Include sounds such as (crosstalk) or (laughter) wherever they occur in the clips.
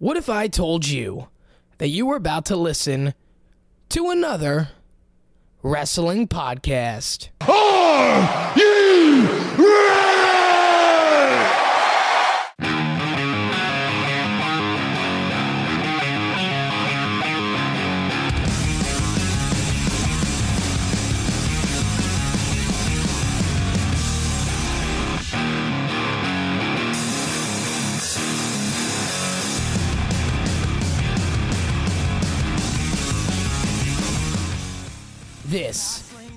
What if I told you that you were about to listen to another wrestling podcast? Are you ready?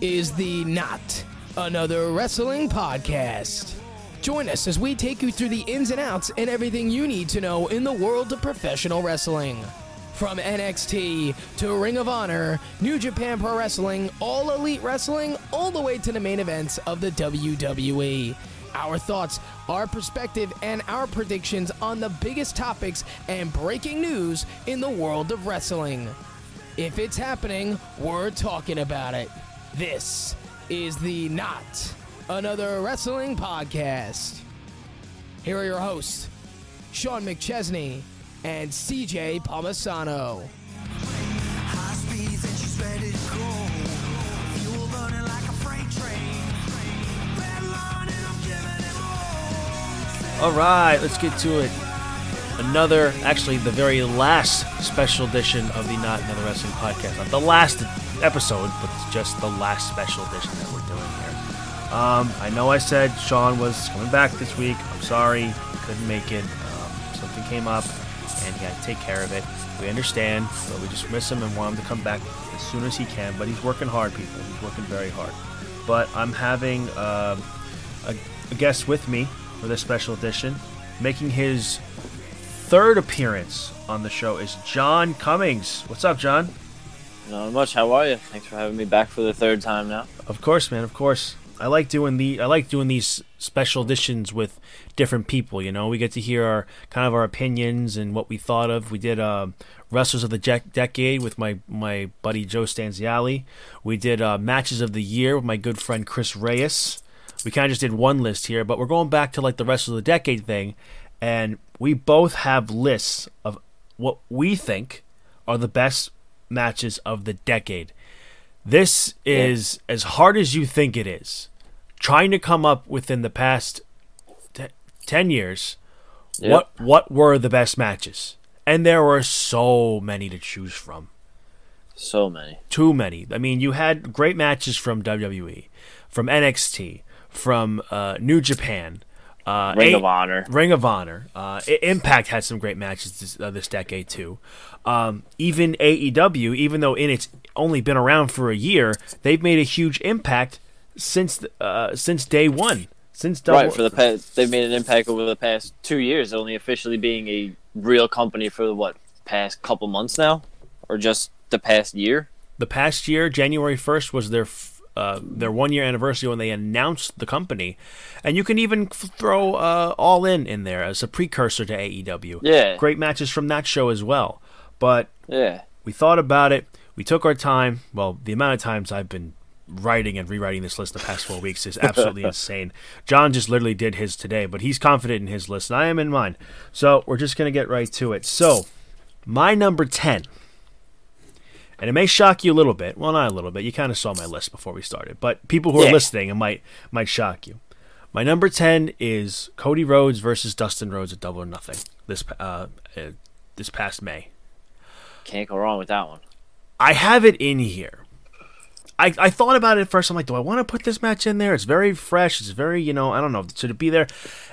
Is the Not Another Wrestling Podcast. Join us as we take you through the ins and outs and everything you need to know in the world of professional wrestling. From NXT to Ring of Honor, New Japan Pro Wrestling, All Elite Wrestling, all the way to the main events of the WWE. Our thoughts, our perspective, and our predictions on the biggest topics and breaking news in the world of wrestling. If it's happening, we're talking about it. This is the Not Another Wrestling Podcast. Here are your hosts, Sean McChesney and CJ Palmisano. High speeds and she's ready to go. Fuel burning like a freight train. Red line and I'm giving it more. All right, let's get to it. Another, actually, the very last special edition of the Not Another Wrestling podcast. Not the last episode, but it's just the last special edition that we're doing here. Um, I know I said Sean was coming back this week. I'm sorry, couldn't make it. Um, something came up, and he had to take care of it. We understand, but we just miss him and want him to come back as soon as he can. But he's working hard, people. He's working very hard. But I'm having um a, a guest with me for this special edition, making his third appearance on the show is Jon Cummings. What's up, Jon? Not much. How are you? Thanks for having me back for the third time now. Of course, man. Of course. I like doing the I like doing these special editions with different people. You know, we get to hear our kind of our opinions and what we thought of. We did uh, wrestlers of the Je- decade with my my buddy Joe Stanziali. We did uh, matches of the year with my good friend Chris Reyes. We kind of just did one list here, but we're going back to like the wrestlers of the decade thing, and we both have lists of what we think are the best matches of the decade. This is as hard as you think it is. Trying to come up within the past t- 10 years Yep. what what were the best matches? And there were so many to choose from. So many. Too many. I mean, you had great matches from WWE, from NXT, from uh, New Japan, uh, Ring of Honor. Ring of Honor. Uh, I- Impact had some great matches this, uh, this decade too. Um, even AEW, even though in it's only been around for a year, they've made a huge impact since uh, since day one. Since double, Right for the past, they've made an impact over the past two years, only officially being a real company for the what past couple months now, or just the past year. the past year, January first was their f- uh, their one year anniversary when they announced the company, and you can even f- throw uh, All In in there as a precursor to AEW. Yeah. great matches from that show as well. But Yeah, we thought about it. We took our time. Well, the amount of times I've been writing and rewriting this list the past four weeks is absolutely (laughs) insane. Jon just literally did his today, but he's confident in his list, and I am in mine. So we're just gonna get right to it. So, my number ten, and it may shock you a little bit. Well, not a little bit. You kind of saw my list before we started, but people who are Yeah. listening, it might might shock you. My number ten is Cody Rhodes versus Dustin Rhodes at Double or Nothing this uh, uh, this past May. can't go wrong with that one. I have it in here. I, I thought about it at first. I'm like, do I want to put this match in there? It's very fresh. It's very, you know, I don't know. Should it be there?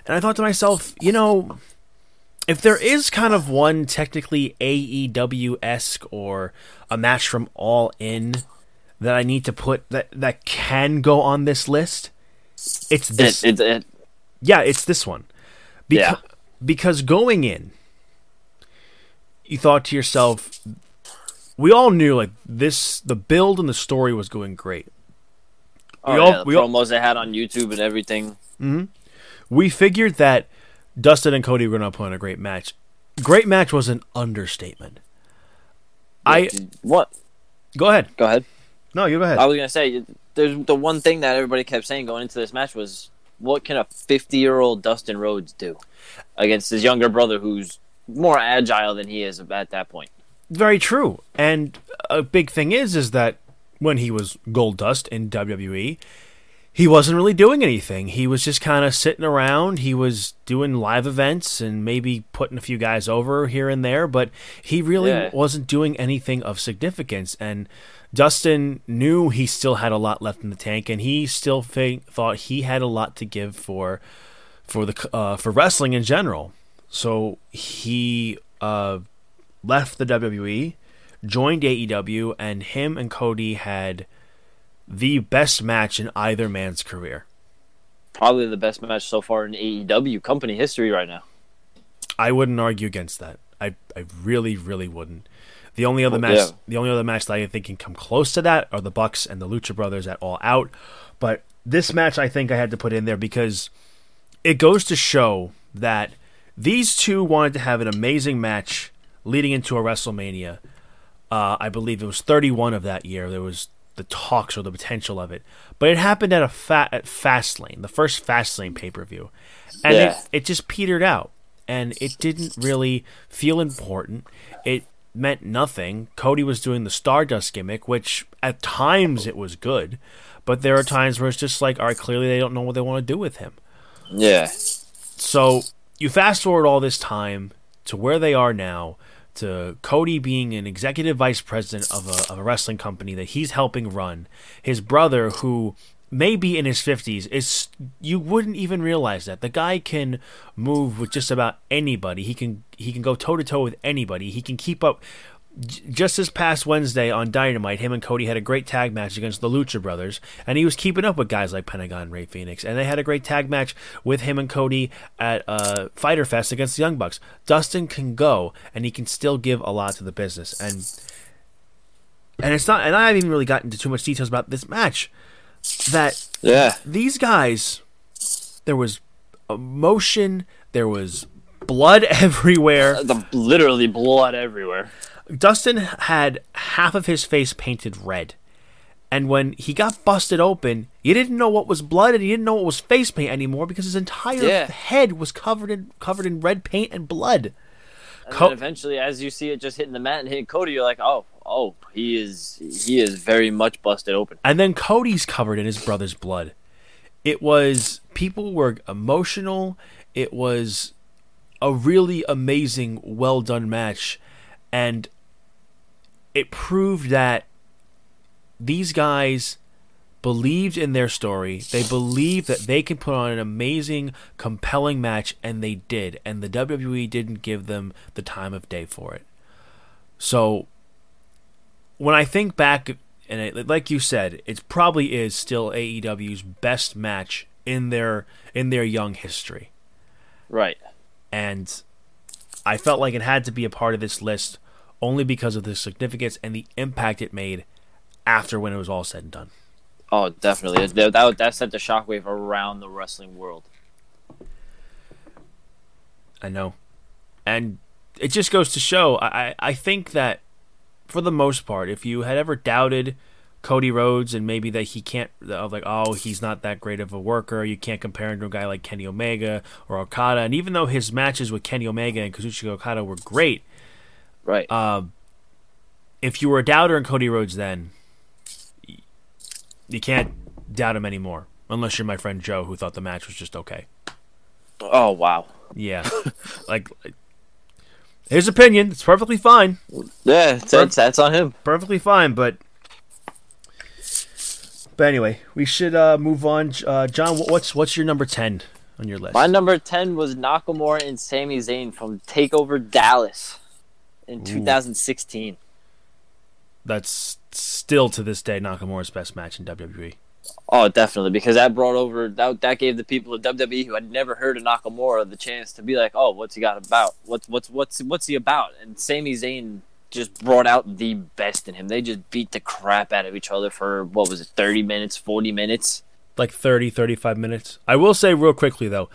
And I thought to myself, you know, if there is kind of one technically AEW esque or a match from All In that I need to put that that can go on this list, it's this. It, it, it, Yeah, it's this one. Beca- Yeah. Because going in, you thought to yourself, we all knew like this, the build and the story was going great. oh, We all- yeah, the we all- promos they had on YouTube and everything. Hmm. We figured that Dustin and Cody were going to put on a great match. Great match was an understatement. I what? go ahead. Go ahead. No, you go ahead. I was gonna say there's the one thing that everybody kept saying going into this match was what can a 50 year old Dustin Rhodes do against his younger brother who's more agile than he is at that point. Very true. And a big thing is, is that when he was Gold Dust in WWE, he wasn't really doing anything. He was just kind of sitting around. He was doing live events and maybe putting a few guys over here and there, but he really Yeah. wasn't doing anything of significance. And Dustin knew he still had a lot left in the tank, and he still think, thought he had a lot to give for for the uh, for wrestling in general. So he uh, left the WWE, joined AEW, and him and Cody had the best match in either man's career. Probably the best match so far in AEW company history right now. I wouldn't argue against that. I I really really wouldn't. The only other Well, match, yeah. the only other match that I think can come close to that are the Bucks and the Lucha Brothers at All Out. But this match, I think I had to put in there because it goes to show that these two wanted to have an amazing match leading into a WrestleMania. Uh, I believe it was 31 of that year. There was the talks or the potential of it, but it happened at a fa- at Fastlane, the first Fastlane pay per view, and Yeah. it, it just petered out, and it didn't really feel important. It meant nothing. Cody was doing the Stardust gimmick, which at times it was good, but there are times where it's just like, all right, clearly they don't know what they want to do with him. Yeah. So you fast forward all this time to where they are now, to Cody being an executive vice president of a, of a wrestling company that he's helping run. His brother, who may be in his 50s, is you wouldn't even realize that the guy can move with just about anybody. He can he can go toe to toe with anybody. He can keep up. Just this past Wednesday on Dynamite, him and Cody had a great tag match against the Lucha Brothers, and he was keeping up with guys like Pentagon and Rey Fenix. And they had a great tag match with him and Cody at uh, Fighter Fest against the Young Bucks. Dustin can go, and he can still give a lot to the business. And and it's not. And I haven't even really gotten into too much details about this match. That Yeah. these guys, there was emotion, there was blood (laughs) everywhere. The literally blood everywhere. Dustin had half of his face painted red. And when he got busted open, you didn't know what was blood and you didn't know what was face paint anymore because his entire Yeah. head was covered in covered in red paint and blood. And Co- eventually, as you see it just hitting the mat and hitting Cody, you're like, oh, oh, he is he is very much busted open. And then Cody's covered in his brother's blood. It was people were emotional. It was a really amazing, well done match, and it proved that these guys believed in their story. They believed that they can put on an amazing, compelling match, and they did. And the WWE didn't give them the time of day for it. So when I think back, and it, like you said, it probably is still AEW's best match in their in their young history, Right. And I felt like it had to be a part of this list only because of the significance and the impact it made after when it was all said and done. Oh, definitely. That, that, that sent the shockwave around the wrestling world. I know. And it just goes to show, I I think that for the most part, if you had ever doubted Cody Rhodes and maybe that he can't, of like, oh, he's not that great of a worker, you can't compare him to a guy like Kenny Omega or Okada. And even though his matches with Kenny Omega and Kazuchika Okada were great, Right. um, if you were a doubter in Cody Rhodes then, you can't doubt him anymore. Unless you're my friend Joe, who thought the match was just okay. oh, wow. Yeah, (laughs) like his opinion. It's perfectly fine, Yeah, that's, that's on him. perfectly fine. But but anyway, we should uh, move on. Uh, Jon, what's what's your number ten on your list? My number 10 was Nakamura and Sami Zayn from TakeOver Dallas in 2016. That's still to this day Nakamura's best match in. WWE. Oh, definitely, because that brought over that that gave the people of WWE who had never heard of Nakamura the chance to be like, "Oh, what's he got about? What's what's what's what's he about?" And Sami Zayn just brought out the best in him. They just beat the crap out of each other for what was it, thirty minutes, forty minutes? Like 30, 35 minutes. I will say real quickly though,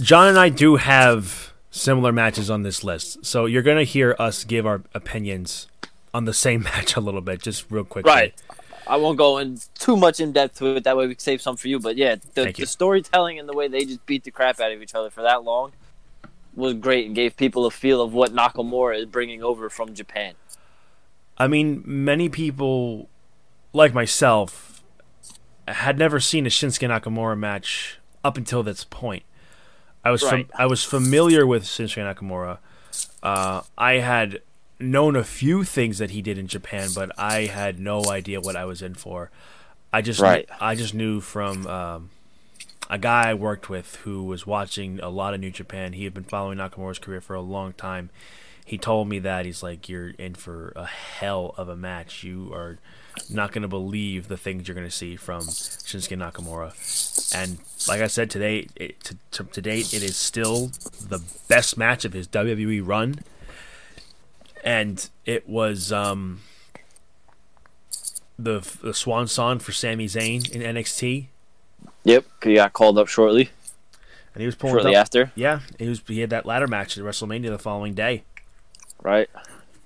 Jon and I do have similar matches on this list, so you're gonna hear us give our opinions on the same (laughs) match a little bit, just real quickly. Right. I won't go in too much in depth with it. That way we can save some for you. But yeah, the, the storytelling and the way they just beat the crap out of each other for that long, was great and gave people a feel of what Nakamura is bringing over from Japan. I mean, many people, like myself, had never seen a Shinsuke Nakamura match up until this point. I was fam- I was familiar with Shinsuke Nakamura. Uh, I had known a few things that he did in Japan, but I had no idea what I was in for. I just Right. I just knew from um, a guy I worked with who was watching a lot of New Japan. He had been following Nakamura's career for a long time. He told me that he's like, "You're in for a hell of a match. You are not going to believe the things you're going to see from Shinsuke Nakamura." And like I said today, it, to, to, to date, it is still the best match of his WWE run. And it was um, the the swan song for Sami Zayn in NXT, Yep, he got called up shortly, and he was pulling shortly up. after, Yeah, he was. He had that ladder match at WrestleMania the following day. right?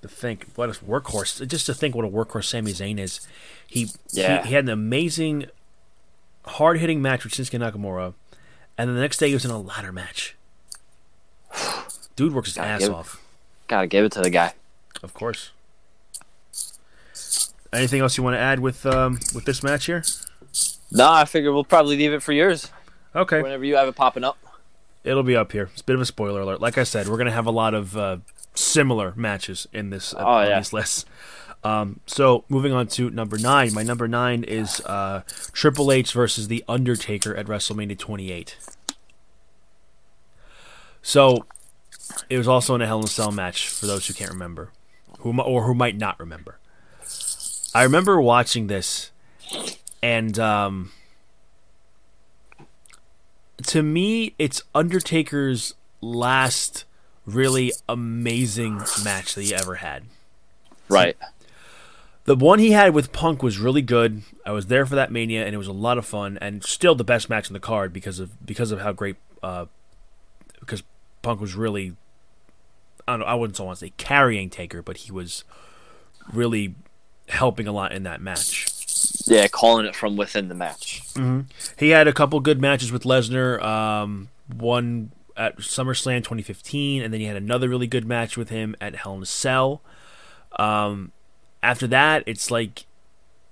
To think what a workhorse! Just to think what a workhorse Sami Zayn is. He Yeah. he, he had an amazing, hard hitting match with Shinsuke Nakamura, and then the next day he was in a ladder match. (sighs) Dude works his Gotta ass give- off. Gotta give it to the guy. Of course. Anything else you want to add with um, with this match here? No, I figure we'll probably leave it for yours Okay, whenever you have it popping up. it'll be up here. It's a bit of a spoiler alert. Like I said, we're gonna have a lot of uh, similar matches in this uh, Oh, yeah. these lists. Um, so moving on to number nine. My number nine is uh, Triple H versus The Undertaker at WrestleMania 28. So it was also in a Hell in a Cell match for those who can't remember, who or who might not remember. I remember watching this, and um, to me, it's Undertaker's last really amazing match that he ever had. Right. The one he had with Punk was really good. I was there for that Mania, and it was a lot of fun, and still the best match in the card because of because of how great uh, because Punk was really I don't know I wouldn't so want to say carrying Taker, but he was really helping a lot in that match. Yeah, calling it from within the match. He had a couple good matches with Lesnar. Um, one at SummerSlam 2015, and then he had another really good match with him at Hell in a Cell. Um, after that, it's like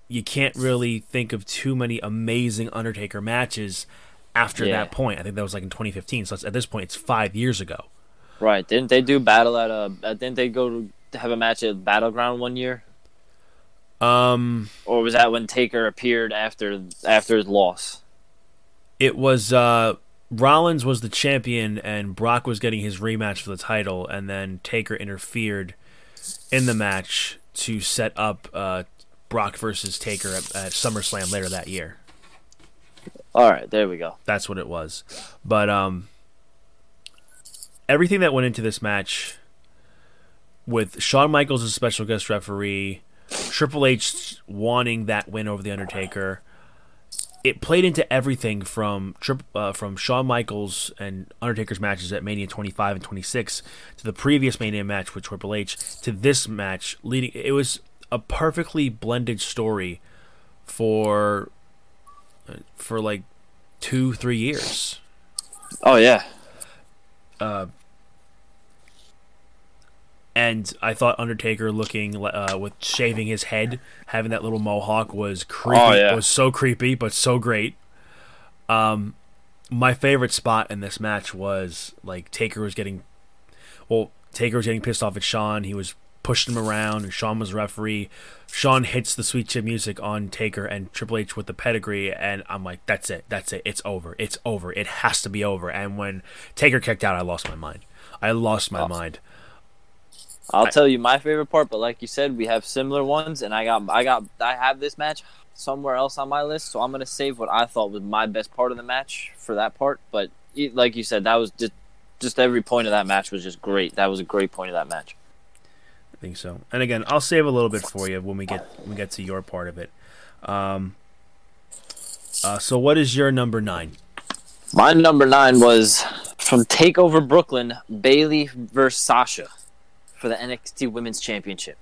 you can't really think of too many amazing Undertaker matches after Yeah. that point. I think that was like in 2015. So at this point, it's five years ago. Right. Didn't they do battle at a? uh, Didn't they go to have a match at Battleground one year? Um, Or was that when Taker appeared after after his loss? it was uh, Rollins was the champion, and Brock was getting his rematch for the title, and then Taker interfered in the match to set up uh, Brock versus Taker at, at SummerSlam later that year. All right, there we go. That's what it was. But um, everything that went into this match, with Shawn Michaels as special guest referee, Triple H wanting that win over the Undertaker, it played into everything from trip, uh, from Shawn Michaels and Undertaker's matches at Mania 25 and 26 to the previous Mania match with Triple H to this match leading. It was a perfectly blended story for uh, for like two three years. Oh yeah. And I thought Undertaker looking uh, with shaving his head, having that little mohawk was creepy. Oh, yeah. was so creepy, but so great. Um, my favorite spot in this match was like Taker was getting, well, Taker was getting pissed off at Shawn. He was pushing him around, and Shawn was referee. Shawn hits the sweet chin music on Taker and Triple H with the pedigree, and I'm like, that's it, that's it, it's over, it's over, it has to be over. And when Taker kicked out, I lost my mind. I lost my mind. I'll tell you my favorite part, but like you said, we have similar ones, and I got I got I have this match somewhere else on my list, so I'm gonna save what I thought was my best part of the match for that part. But like you said, that was just just every point of that match was just great. That was a great point of that match. I think so. And again, I'll save a little bit for you when we get when we get to your part of it. Um, uh, so, what is your number nine? My number nine was from Takeover Brooklyn, Bayley versus Sasha for the NXT Women's Championship.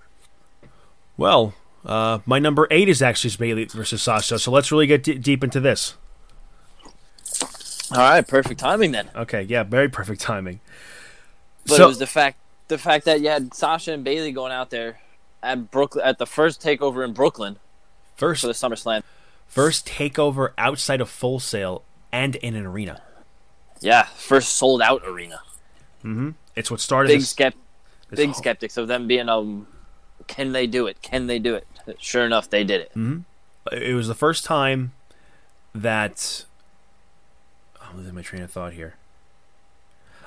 Well, uh, my number eight is actually Bayley versus Sasha. So let's really get d- deep into this. All right, perfect timing then. Okay, yeah, very perfect timing. But So- it was the fact the fact that you had Sasha and Bayley going out there at Brooklyn at the first takeover in Brooklyn First, for the SummerSlam. first takeover outside of Full Sail and in an arena. Yeah, first sold out arena. Mm-hmm. It's what started Big skept big skeptics of them being um can they do it? Can they do it? Sure enough, they did it. It was the first time that. I'm losing my train of thought here.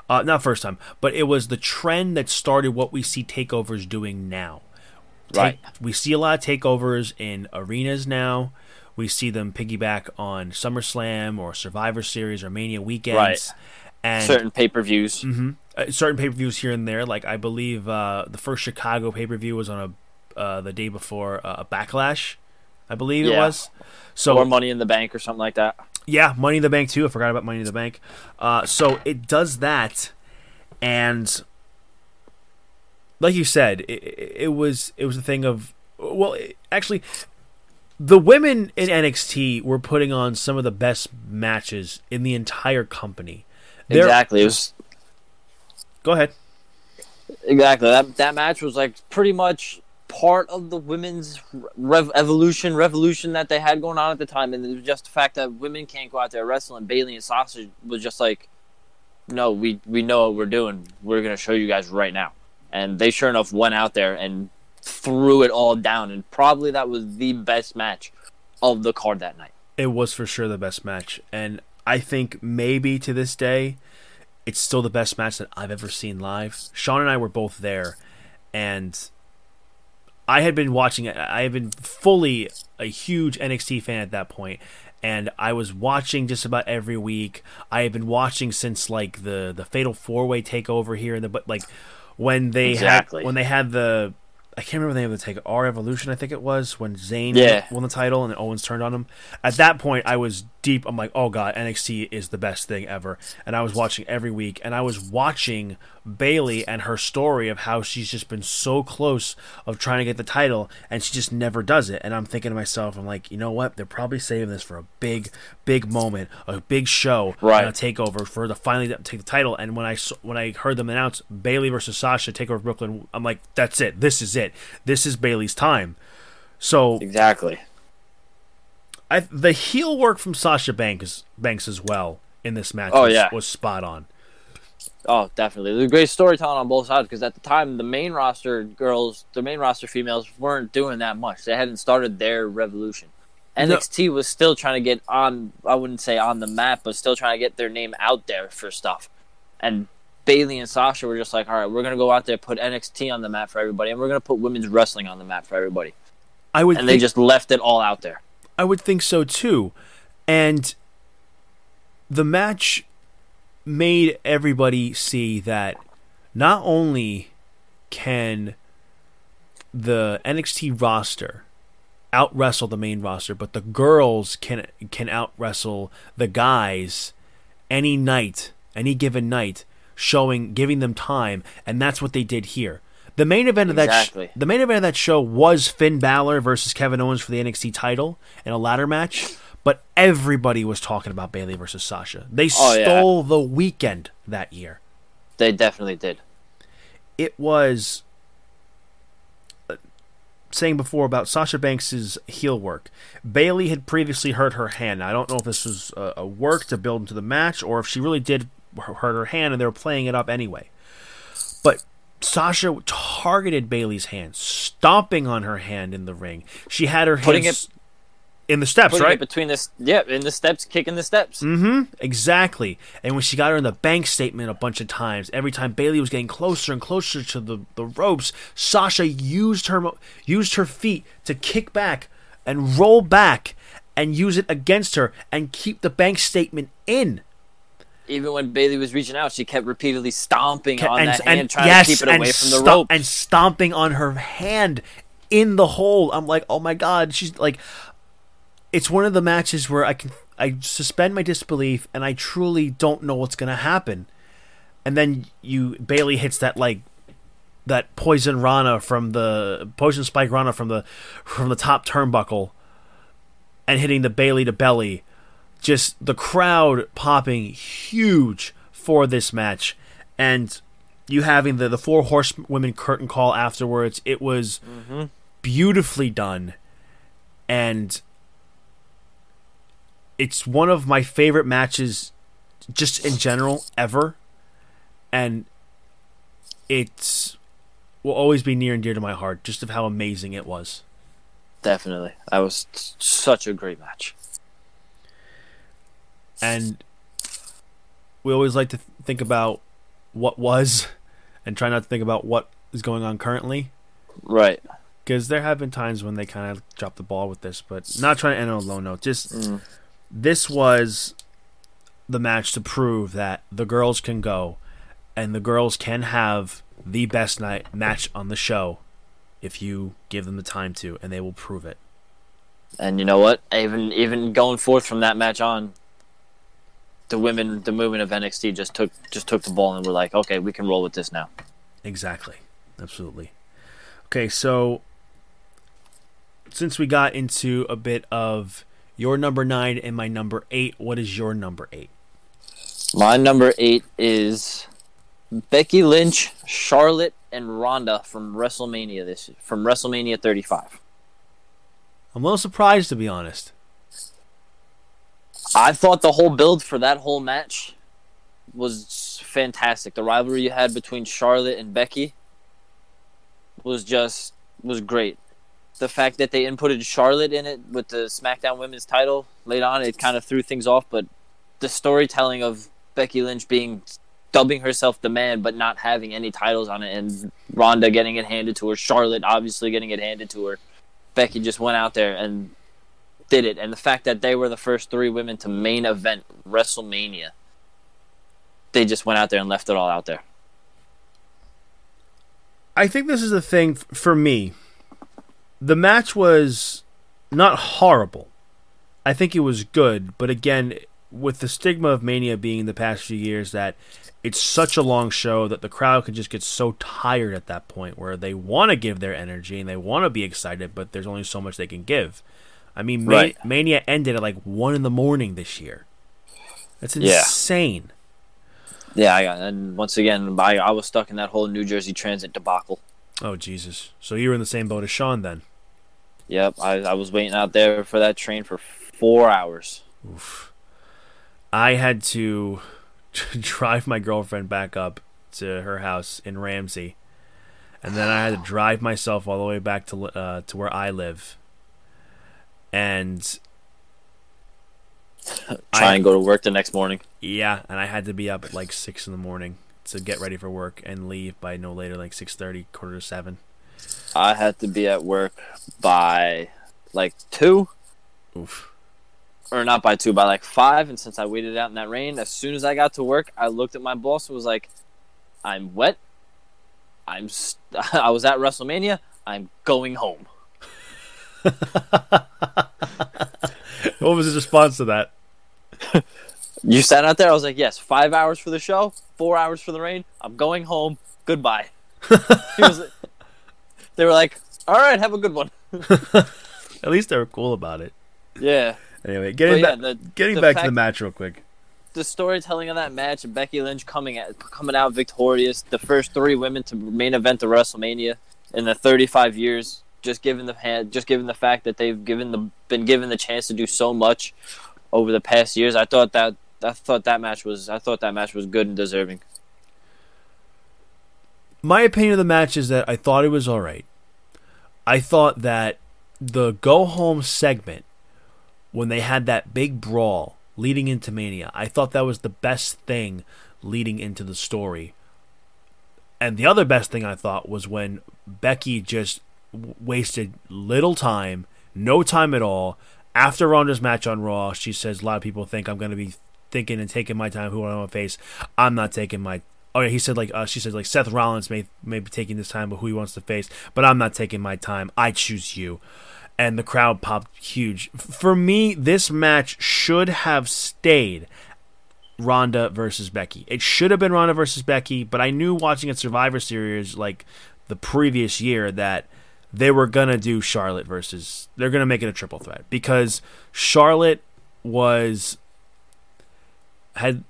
Uh, not first time, but it was the trend that started what we see takeovers doing now. Right. we see a lot of takeovers in arenas now. We see them piggyback on SummerSlam or Survivor Series or Mania weekends. Right. And Certain pay per views. uh, certain pay per views here and there. Like I believe uh, the first Chicago pay per view was on a uh, the day before uh, a Backlash. I believe it was. So Or Money in the Bank or something like that. yeah, Money in the Bank too. I forgot about Money in the Bank. Uh, so it does that, and like you said, it, it it was it was a thing of well, it, actually, the women in NXT were putting on some of the best matches in the entire company. They're- Exactly. It was Go ahead. exactly. That that match was like pretty much part of the women's rev- evolution revolution that they had going on at the time. And it was just the fact that women can't go out there wrestling Bayley and Sasha was just like no we we know what we're doing. We're going to show you guys right now. And they sure enough went out there and threw it all down. And probably that was the best match of the card that night. It was for sure the best match, and I think maybe to this day, it's still the best match that I've ever seen live. Sean and I were both there, and I had been watching it. I had been fully a huge NXT fan at that point, and I was watching just about every week. I had been watching since like the the Fatal Four Way takeover here in the but like when they Exactly. had when they had the I can't remember the name of the TakeOver R Evolution I think it was when Zayn Yeah. won the title and Owens turned on him. At that point I was deep I'm like oh god NXT is the best thing ever. And I was watching every week and I was watching Bayley and her story of how she's just been so close of trying to get the title and she just never does it. And I'm thinking to myself I'm like you know what? They're probably saving this for a big big moment a big show Right. a takeover for her to finally take the title. And when I when I heard them announce Bayley versus Sasha takeover Brooklyn I'm like that's it. This is it. This is Bayley's time. So exactly I, the heel work from Sasha Banks Banks as well in this match Oh, was, yeah. was spot on. Oh, definitely. There's a great storytelling on both sides because at the time, the main roster girls, the main roster females weren't doing that much. They hadn't started their revolution. NXT was still trying to get on, I wouldn't say on the map, but still trying to get their name out there for stuff. And Bayley and Sasha were just like, all right, we're going to go out there, put NXT on the map for everybody, and we're going to put women's wrestling on the map for everybody. I would And they just left it all out there. I would think so too, and the match made everybody see that not only can the NXT roster out wrestle the main roster, but the girls can can out wrestle the guys any night, any given night, showing giving them time, and that's what they did here. The main event of that sh- the main event of that show was Finn Balor versus Kevin Owens for the NXT title in a ladder match, but everybody was talking about Bayley versus Sasha. They Oh, yeah. stole the weekend that year. They definitely did. It was uh, saying before about Sasha Banks's heel work. Bayley had previously hurt her hand. I don't know if this was a, a work to build into the match or if she really did hurt her hand and they were playing it up anyway. But Sasha targeted Bayley's hand, stomping on her hand in the ring. She had her Putting hands in the steps, right? it between this, yeah, in the steps, kicking the steps. Mm-hmm. Exactly. And when she got her in the bank statement a bunch of times, every time Bayley was getting closer and closer to the, the ropes, Sasha used her used her feet to kick back and roll back and use it against her and keep the bank statement in. Even when Bayley was reaching out, she kept repeatedly stomping on and, that and- hand, trying yes, to keep it away from the stomp- rope. and stomping on her hand in the hole. I'm like, oh my god, she's like, it's one of the matches where I can I suspend my disbelief and I truly don't know what's gonna happen, and then you Bayley hits that like that poison Rana from the poison spike Rana from the from the top turnbuckle, and hitting the Bayley to belly, just the crowd popping huge for this match, and you having the the four horsewomen curtain call afterwards. It was mm-hmm. beautifully done, and it's one of my favorite matches, just in general ever, and it's will always be near and dear to my heart, just of how amazing it was. Definitely, that was such a great match. And we always like to th- think about what was and try not to think about what is going on currently Right. because there have been times when they kind of dropped the ball with this but not trying to end on a low note just Mm. this was the match to prove that the girls can go and the girls can have the best night match on the show if you give them the time to and they will prove it And you know what? Even even going forth from that match on, the women, the movement of NXT just took just took the ball and were like, okay, we can roll with this now. Exactly. Absolutely. Okay, so since we got into a bit of your number nine and my number eight, what is your number eight? My number eight is Becky Lynch, Charlotte, and Ronda from WrestleMania this from WrestleMania 35. I'm a little surprised to be honest. I thought the whole build for that whole match was fantastic. The rivalry you had between Charlotte and Becky was just was great. The fact that they inputted Charlotte in it with the SmackDown Women's title late on, it kind of threw things off. But the storytelling of Becky Lynch being dubbing herself the man, but not having any titles on it, and Ronda getting it handed to her, Charlotte obviously getting it handed to her. Becky just went out there and did it, and the fact that they were the first three women to main event WrestleMania, they just went out there and left it all out there. I think this is the thing for me. The match was not horrible. I think it was good, but again, with the stigma of Mania being the past few years that it's such a long show that the crowd can just get so tired at that point where they want to give their energy and they want to be excited, but there's only so much they can give. I mean, Ma- Right. Mania ended at like one in the morning this year. That's insane. Yeah, I got, and once again, I, I was stuck in that whole New Jersey Transit debacle. Oh Jesus! So you were in the same boat as Sean then? Yep, I, I was waiting out there for that train for four hours. Oof. I had to (laughs) drive my girlfriend back up to her house in Ramsey, and then I had to drive myself all the way back to uh, to where I live. And Try I- and go to work the next morning. yeah, and I had to be up at like six in the morning to get ready for work and leave by no later like six thirty, quarter to seven. I had to be at work by like two, Oof. or not by two, by like five. And since I waited out in that rain, as soon as I got to work, I looked at my boss and was like, "I'm wet. I'm. St- (laughs) I was at WrestleMania. I'm going home." (laughs) What was his response to that? You sat out there. I was like, "Yes, five hours for the show, four hours for the rain. I'm going home. Goodbye." he was. They were like, "All right, have a good one." (laughs) At least they were cool about it. Yeah. Anyway, But getting yeah, back, the, getting the back to the match real quick. the storytelling of that match and Becky Lynch coming at, coming out victorious, the first three women to main event the WrestleMania in the 35 years, just given the hand, just given the fact that they've given the been given the chance to do so much over the past years. I thought that I thought that match was I thought that match was good and deserving. my opinion of the match is that I thought it was all right. I thought that the go home segment when they had that big brawl leading into Mania, I thought that was the best thing leading into the story. And the other best thing I thought was when Becky just wasted little time, no time at all. After Ronda's match on Raw, she says a lot of people think I'm going to be thinking and taking my time who I want to face. I'm not taking my Oh yeah, he said like uh, she said like Seth Rollins may may be taking this time, but who he wants to face. But I'm not taking my time. I choose you, and the crowd popped huge. For me, this match should have stayed Ronda versus Becky. It should have been Ronda versus Becky, but I knew watching a Survivor Series like the previous year that they were gonna do Charlotte versus. They're gonna make it a triple threat because Charlotte was had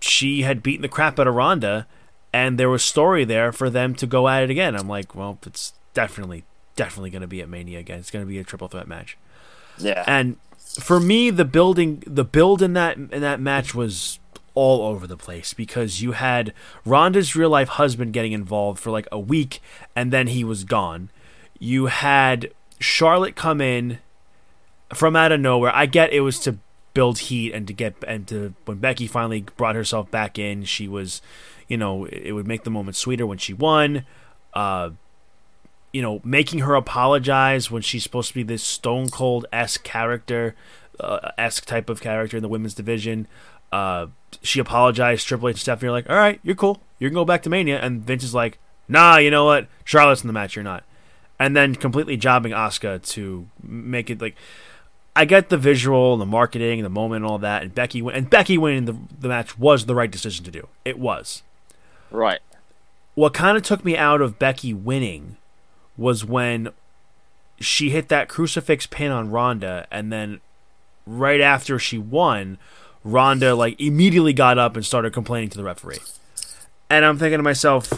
she had beaten the crap out of Ronda, and there was story there for them to go at it again. I'm like, well, it's definitely, definitely going to be at Mania again. It's going to be a triple threat match. Yeah. And for me, the building, the build in that in that match was all over the place because you had Ronda's real life husband getting involved for like a week, and then he was gone. You had Charlotte come in from out of nowhere. I get it was to build heat and to get and to when Becky finally brought herself back in, she was, you know, it would make the moment sweeter when she won. Uh, you know, making her apologize when she's supposed to be this Stone Cold esque character, uh, esque type of character in the women's division. Uh, she apologized. Triple H and Stephanie are like, "All right, you're cool. You can go back to Mania." And Vince is like, "Nah, you know what? Charlotte's in the match. You're not." And then completely jobbing Asuka to make it like. I get the visual, the marketing, the moment, and all that, and Becky win- and Becky winning the the match was the right decision to do. It was right. what kind of took me out of Becky winning was when she hit that crucifix pin on Ronda, and then right after she won, Ronda like immediately got up and started complaining to the referee. And I'm thinking to myself,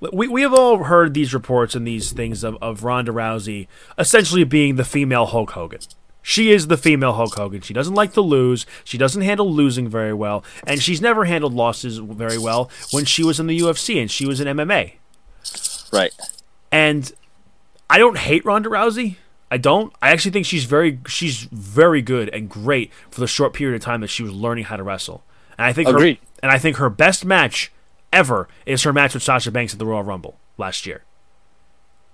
we, we have all heard these reports and these things of, of Ronda Rousey essentially being the female Hulk Hogan. She is the female Hulk Hogan. She doesn't like to lose. She doesn't handle losing very well. And she's never handled losses very well when she was in the UFC and she was in MMA. Right. And I don't hate Ronda Rousey. I don't. I actually think she's very she's very good and great for the short period of time that she was learning how to wrestle. And I think Agreed. her and I think her best match ever is her match with Sasha Banks at the Royal Rumble last year.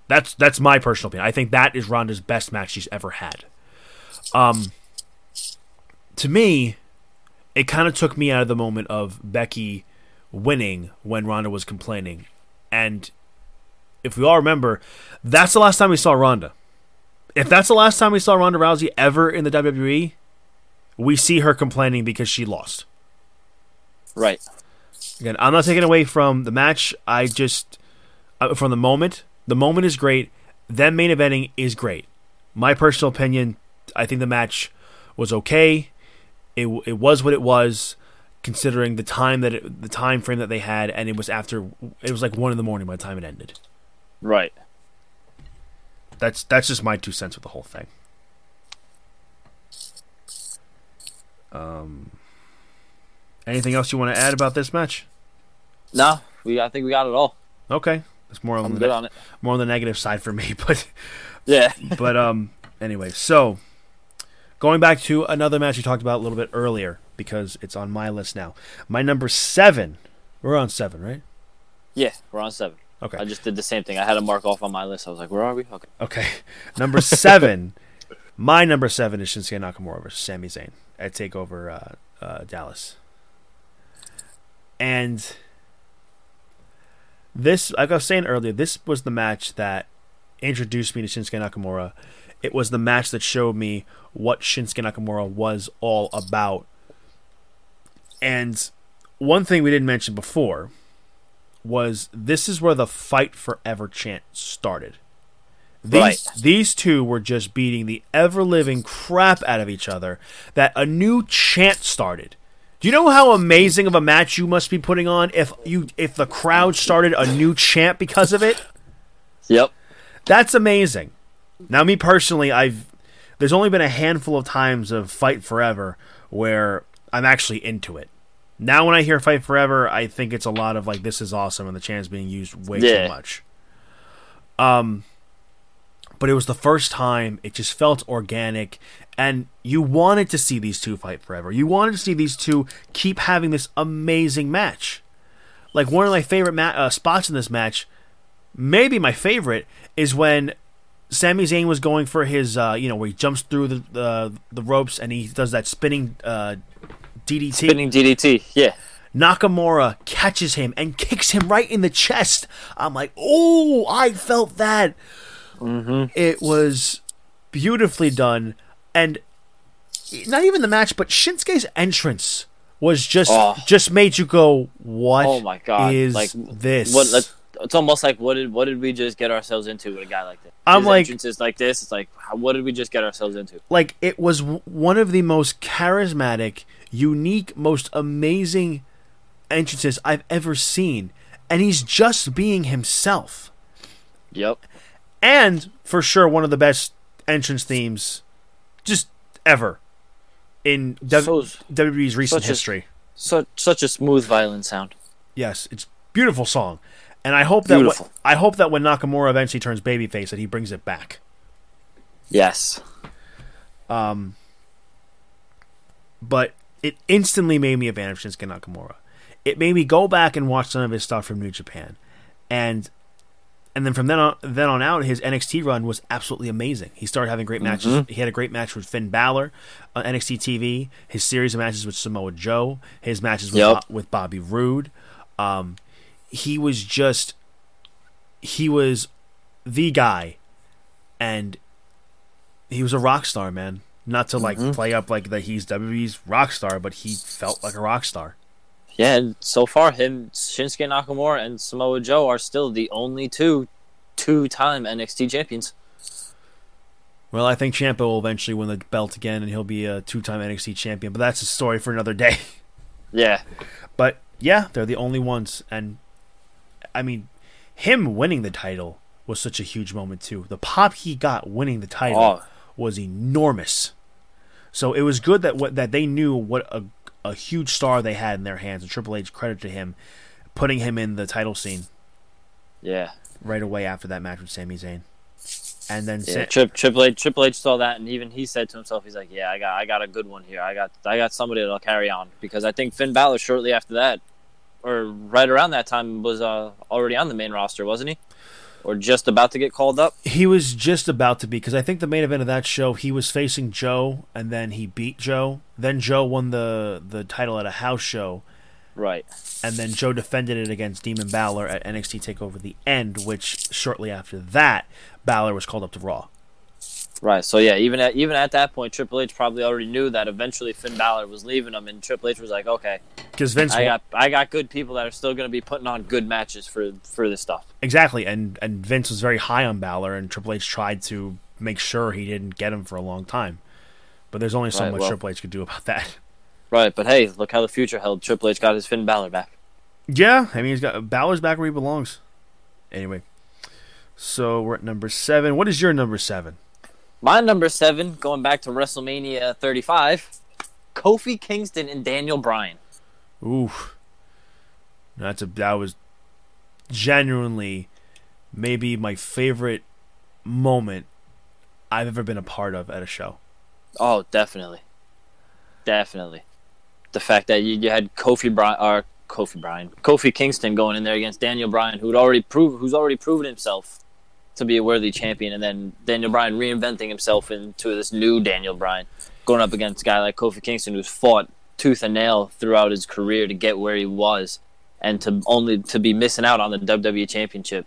That's that's my personal opinion. I think that is Ronda's best match she's ever had. Um to me, it kind of took me out of the moment of Becky winning when Ronda was complaining. And if we all remember, that's the last time we saw Ronda. If that's the last time we saw Ronda Rousey ever in the WWE, we see her complaining because she lost. Right. Again, I'm not taking away from the match. I just uh, from the moment. The moment is great. Then main eventing is great. My personal opinion. I think the match was okay. It it was what it was, considering the time that it, the time frame that they had, and it was after. It was like one in the morning by the time it ended. Right. That's that's just my two cents with the whole thing. Um, anything else you want to add about this match? No, we. I think we got it all. Okay, it's more on I'm the good on more on the negative side for me, (laughs) but Yeah. (laughs) but um anyway, so going back to another match we talked about a little bit earlier because it's on my list now. My number seven. We're on seven, right? yeah. We're on seven. Okay. I just did the same thing. I had to mark off on my list. I was like, where are we? Okay. Okay. (laughs) Number seven. my number seven is Shinsuke Nakamura versus Sami Zayn at Takeover uh, uh, Dallas. And this, like I was saying earlier, this was the match that introduced me to Shinsuke Nakamura. It was the match that showed me what Shinsuke Nakamura was all about. And one thing we didn't mention before was this is where the fight forever chant started. These Right. these two were just beating the ever living crap out of each other that a new chant started. Do you know how amazing of a match you must be putting on if you if the crowd started a new chant because of it? Yep. That's amazing. Now, me personally, I've there's only been a handful of times of Fight Forever where I'm actually into it. Now, when I hear Fight Forever, I think it's a lot of like this is awesome and the chant's being used way Yeah. too much. Um, but it was the first time it just felt organic, and you wanted to see these two fight forever. You wanted to see these two keep having this amazing match. Like one of my favorite ma- uh, spots in this match maybe my favorite is when Sami Zayn was going for his, uh, you know, where he jumps through the the, the ropes and he does that spinning uh, DDT. Spinning DDT. Yeah. Nakamura catches him and kicks him right in the chest. I'm like, oh, I felt that. Mm-hmm. It was beautifully done, and not even the match, but Shinsuke's entrance was just Oh. just made you go, what? Oh my god. is like this? What? It's almost like what did what did we just get ourselves into with a guy like this? I'm His like- entrance is like this. It's like how, what did we just get ourselves into? like it was w- one of the most charismatic, unique, most amazing entrances I've ever seen, and he's just being himself. Yep. And for sure, one of the best entrance themes just ever in W- So- WWE's recent such a- history. Such such a smooth violin sound. Yes, it's beautiful song, and I hope that wh- Beautiful. I hope that when Nakamura eventually turns babyface, that he brings it back. Yes. Um. But it instantly made me a fan of Shinsuke Nakamura. It made me go back and watch some of his stuff from New Japan, and and then from then on then on out, his NXT run was absolutely amazing. He started having great matches. Mm-hmm. He had a great match with Finn Balor uh, on NXT TV. His series of matches with Samoa Joe. His matches with Yep. With Bobby Roode. Um, he was just he was the guy, and he was a rock star, man. Not to like mm-hmm. play up like that he's WWE's rock star, but he felt like a rock star. Yeah, and so far him Shinsuke Nakamura and Samoa Joe are still the only two two time NXT champions. Well, I think Ciampa will eventually win the belt again, and he'll be a two-time NXT champion. But that's a story for another day. (laughs) Yeah. But yeah, they're the only ones, and I mean, him winning the title was such a huge moment too. The pop he got winning the title Oh. was enormous. So it was good that what that they knew what a a huge star they had in their hands, and Triple H credit to him putting him in the title scene Yeah. right away after that match with Sami Zayn. And then Yeah, Sa- Tri- Triple H Triple H saw that and even he said to himself, he's like, Yeah, I got I got a good one here. I got I got somebody that'll carry on. Because I think Finn Balor shortly after that or right around that time was uh, already on the main roster, wasn't he? Or just about to get called up? He was just about to be because I think the main event of that show he was facing Joe and then he beat Joe. Then Joe won the the title at a house show, Right. and then Joe defended it against Demon Balor at NXT Takeover the End, which shortly after that Balor was called up to Raw. Right. So yeah, even at even at that point, Triple H probably already knew that eventually Finn Balor was leaving him, and Triple H was like, "Okay, Because Vince I got I got good people that are still going to be putting on good matches for for this stuff." exactly, and and Vince was very high on Balor, and Triple H tried to make sure he didn't get him for a long time. But there's only so Right, much well- Triple H could do about that. (laughs) Right. But hey, look how the future held. Triple H got his Finn Balor back. Yeah, I mean he's got Balor's back where he belongs. Anyway, so we're at number seven. What is your number seven? My number seven, going back to WrestleMania 35, Kofi Kingston and Daniel Bryan. Oof, that's a that was genuinely maybe my favorite moment I've ever been a part of at a show. Oh, definitely, definitely. The fact that you, you had Kofi Bryan or uh, Kofi Bryan, Kofi Kingston going in there against Daniel Bryan, who'd already proved who's already proven himself to be a worthy champion, and then Daniel Bryan reinventing himself into this new Daniel Bryan, going up against a guy like Kofi Kingston, who's fought tooth and nail throughout his career to get where he was, and to only to be missing out on the WWE Championship.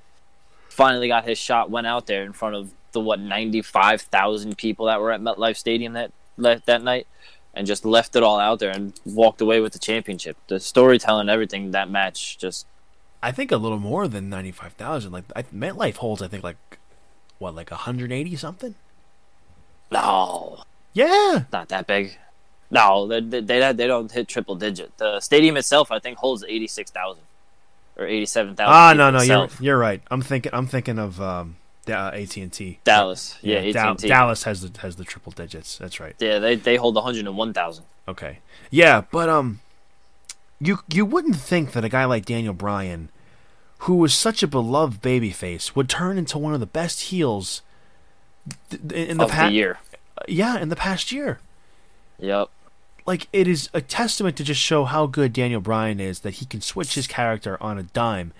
Finally got his shot, went out there in front of the what ninety five thousand people that were at MetLife Stadium that that that night, and just left it all out there and walked away with the championship. The storytelling, everything that match, just I think a little more than ninety five thousand. Like I, MetLife holds, I think like what, like hundred eighty something. no, Yeah, not that big. No, they they they, don't hit triple digit. The stadium itself, I think, holds eighty six thousand or eighty seven thousand. Ah, no, no, you're you're right. I'm thinking I'm thinking of um, uh, AT and T. Dallas, yeah, Dal- AT&T. Dallas has the has the triple digits. That's right. Yeah, they they hold one hundred and one thousand. Okay. Yeah, but um, you you wouldn't think that a guy like Daniel Bryan, who was such a beloved babyface, would turn into one of the best heels th- in the past. year. Yeah, in the past year. Yep. Like it is a testament to just show how good Daniel Bryan is that he can switch his character on a dime,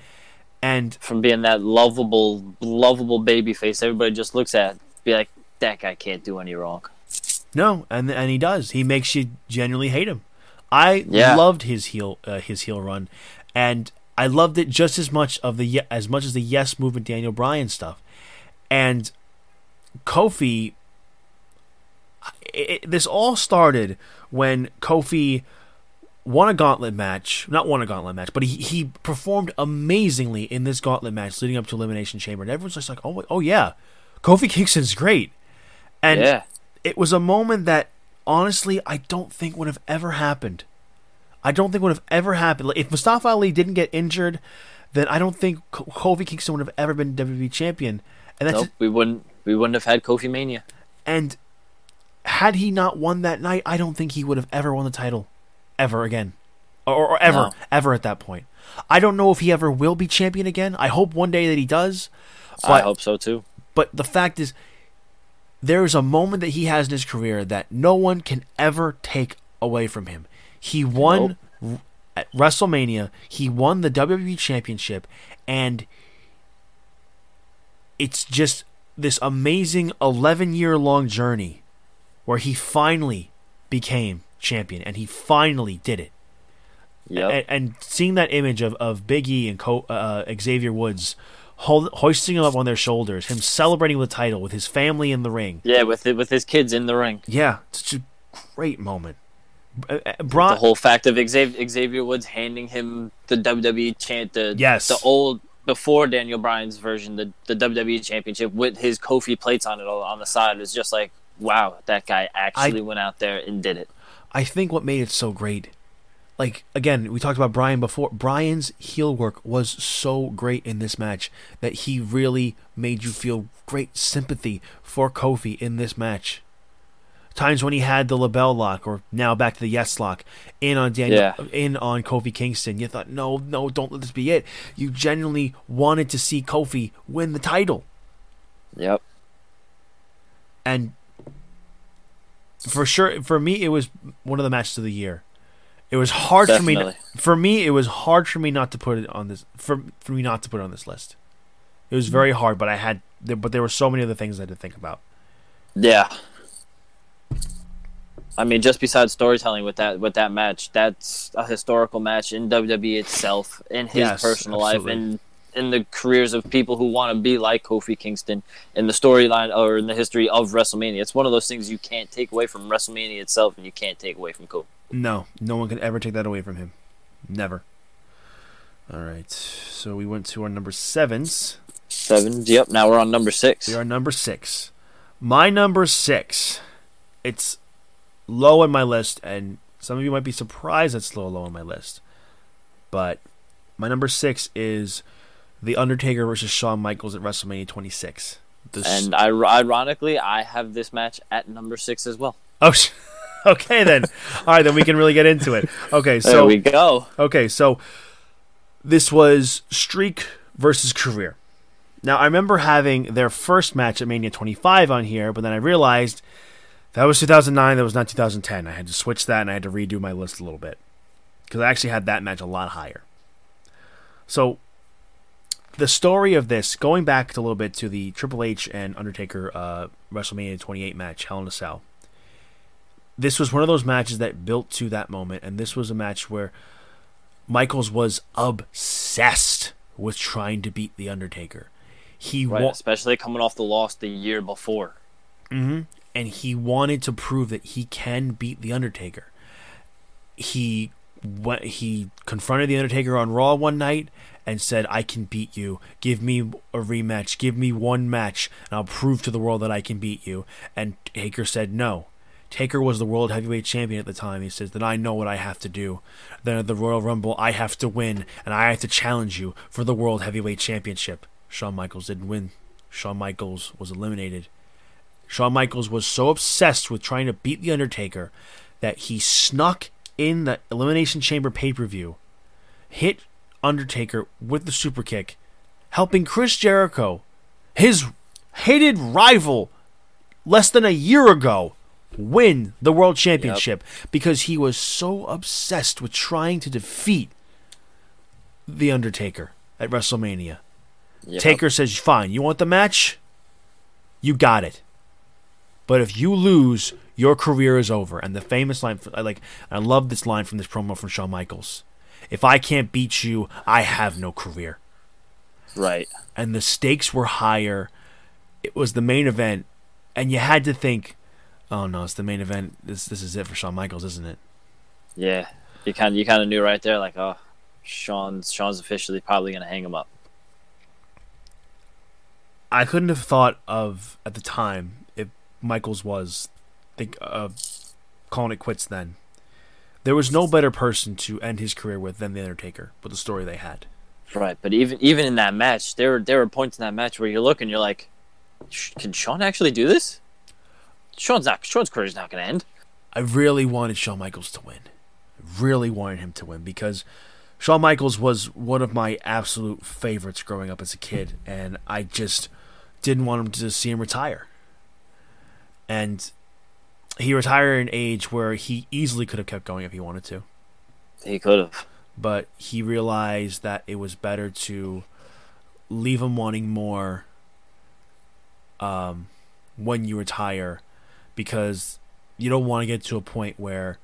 and From being that lovable, lovable baby face, everybody just looks at, be like, that guy can't do any wrong. No, and and he does. He makes you genuinely hate him. I Yeah. loved his heel uh, his heel run, and I loved it just as much of the as much as the Yes Movement Daniel Bryan stuff, and Kofi. It, this all started when Kofi won a gauntlet match, not won a gauntlet match, but he, he performed amazingly in this gauntlet match leading up to Elimination Chamber, and everyone's just like, oh, oh yeah, Kofi Kingston's great, and yeah. it was a moment that honestly I don't think would have ever happened. I don't think would have ever happened. Like, If Mustafa Ali didn't get injured, then I don't think Kofi Kingston would have ever been WWE champion. And that's Nope, we wouldn't we wouldn't have had Kofi Mania. and had he not won that night, I don't think he would have ever won the title ever again. Or, or ever, No. ever at that point. I don't know if he ever will be champion again. I hope one day that he does. I hope so too. but the fact is, there is a moment that he has in his career that no one can ever take away from him. He won r- at WrestleMania. He won the WWE Championship, and it's just this amazing 11 year long journey where he finally became champion, and he finally did it Yep. and, and seeing that image of, of Big E and Co- uh, Xavier Woods hoisting him up on their shoulders, him celebrating with the title with his family in the ring. yeah, with it, with his kids in the ring. Yeah, such a great moment. Uh, uh, the whole fact of Xavier, Xavier Woods handing him the WWE chant, the Yes. the old before Daniel Bryan's version, the the WWE Championship with his Kofi plates on it all on the side is just like, wow, that guy actually went out there and did it. I think what made it so great, like again, we talked about Bryan before. Bryan's heel work was so great in this match that he really made you feel great sympathy for Kofi in this match. Times when he had the LeBell Lock, or now back to the yes lock, in on Daniel, Yeah. in on Kofi Kingston, you thought, no, no, don't let this be it. You genuinely wanted to see Kofi win the title, Yep. and for sure, for me, it was one of the matches of the year. It was hard for me. For me, it was hard for me not to put it on this. For for me not to put it on this list. It was very hard, but I had. But there were so many other things I had to think about. Yeah. I mean, just besides storytelling with that with that match, that's a historical match in WWE itself, in his Yes, personal absolutely. life, and in the careers of people who want to be like Kofi Kingston in the storyline or in the history of WrestleMania. It's one of those things you can't take away from WrestleMania itself, and you can't take away from Kofi. No, no one can ever take that away from him. Never. All right, so we went to our number sevens. Sevens. Yep. Now we're on number six. We are number six. My number six. It's low on my list, and some of you might be surprised it's low low on my list. But my number six is The Undertaker versus Shawn Michaels at WrestleMania 26. The s- And I, ironically, I have this match at number six as well. oh, sh- (laughs) okay then. All right, then we can really get into it. Okay, so There we go. Okay, so this was Streak versus Career. Now, I remember having their first match at Mania 25 on here, but then I realized that was 2009, that was not 2010. I had to switch that and I had to redo my list a little bit. Because I actually had that match a lot higher. So, the story of this, going back a little bit to the Triple H and Undertaker uh, WrestleMania 28 match, Hell in a Cell. This was one of those matches that built to that moment, and this was a match where Michaels was obsessed with trying to beat The Undertaker. He Right, wa- especially coming off the loss the year before. And he wanted to prove that he can beat The Undertaker. He went, he confronted The Undertaker on Raw one night and said, "I can beat you. Give me a rematch. Give me one match, and I'll prove to the world that I can beat you." And Taker said, "No." Taker was the world heavyweight champion at the time. He says, "Then I know what I have to do. Then at the Royal Rumble, I have to win, and I have to challenge you for the world heavyweight championship." Shawn Michaels didn't win. Shawn Michaels was eliminated. Shawn Michaels was so obsessed with trying to beat The Undertaker that he snuck in the Elimination Chamber pay per view, hit Undertaker with the super kick, helping Chris Jericho, his hated rival, less than a year ago, win the World Championship because he was so obsessed with trying to defeat The Undertaker at WrestleMania. Yep. Taker says, "Fine, you want the match? You got it. But if you lose, your career is over." And the famous line, like, I love this line from this promo from Shawn Michaels: "If I can't beat you, I have no career." Right. And the stakes were higher. It was the main event, and you had to think, "Oh no, it's the main event. This this is it for Shawn Michaels, isn't it?" Yeah. You kind of you kind of knew right there, like, oh, Shawn's Sean's officially probably gonna hang him up. I couldn't have thought of at the time Michaels was think uh, calling it quits then. There was no better person to end his career with than the Undertaker with the story they had. Right, but even even in that match, there were there were points in that match where you look and you're like, can Shawn actually do this? Shawn's not Shawn's career's not going to end. I really wanted Shawn Michaels to win. I really wanted him to win because Shawn Michaels was one of my absolute favorites growing up as a kid, and I just didn't want him to see him retire. And he retired at an age where he easily could have kept going if he wanted to, He could have. but he realized that it was better to leave him wanting more um, when you retire because you don't want to get to a point where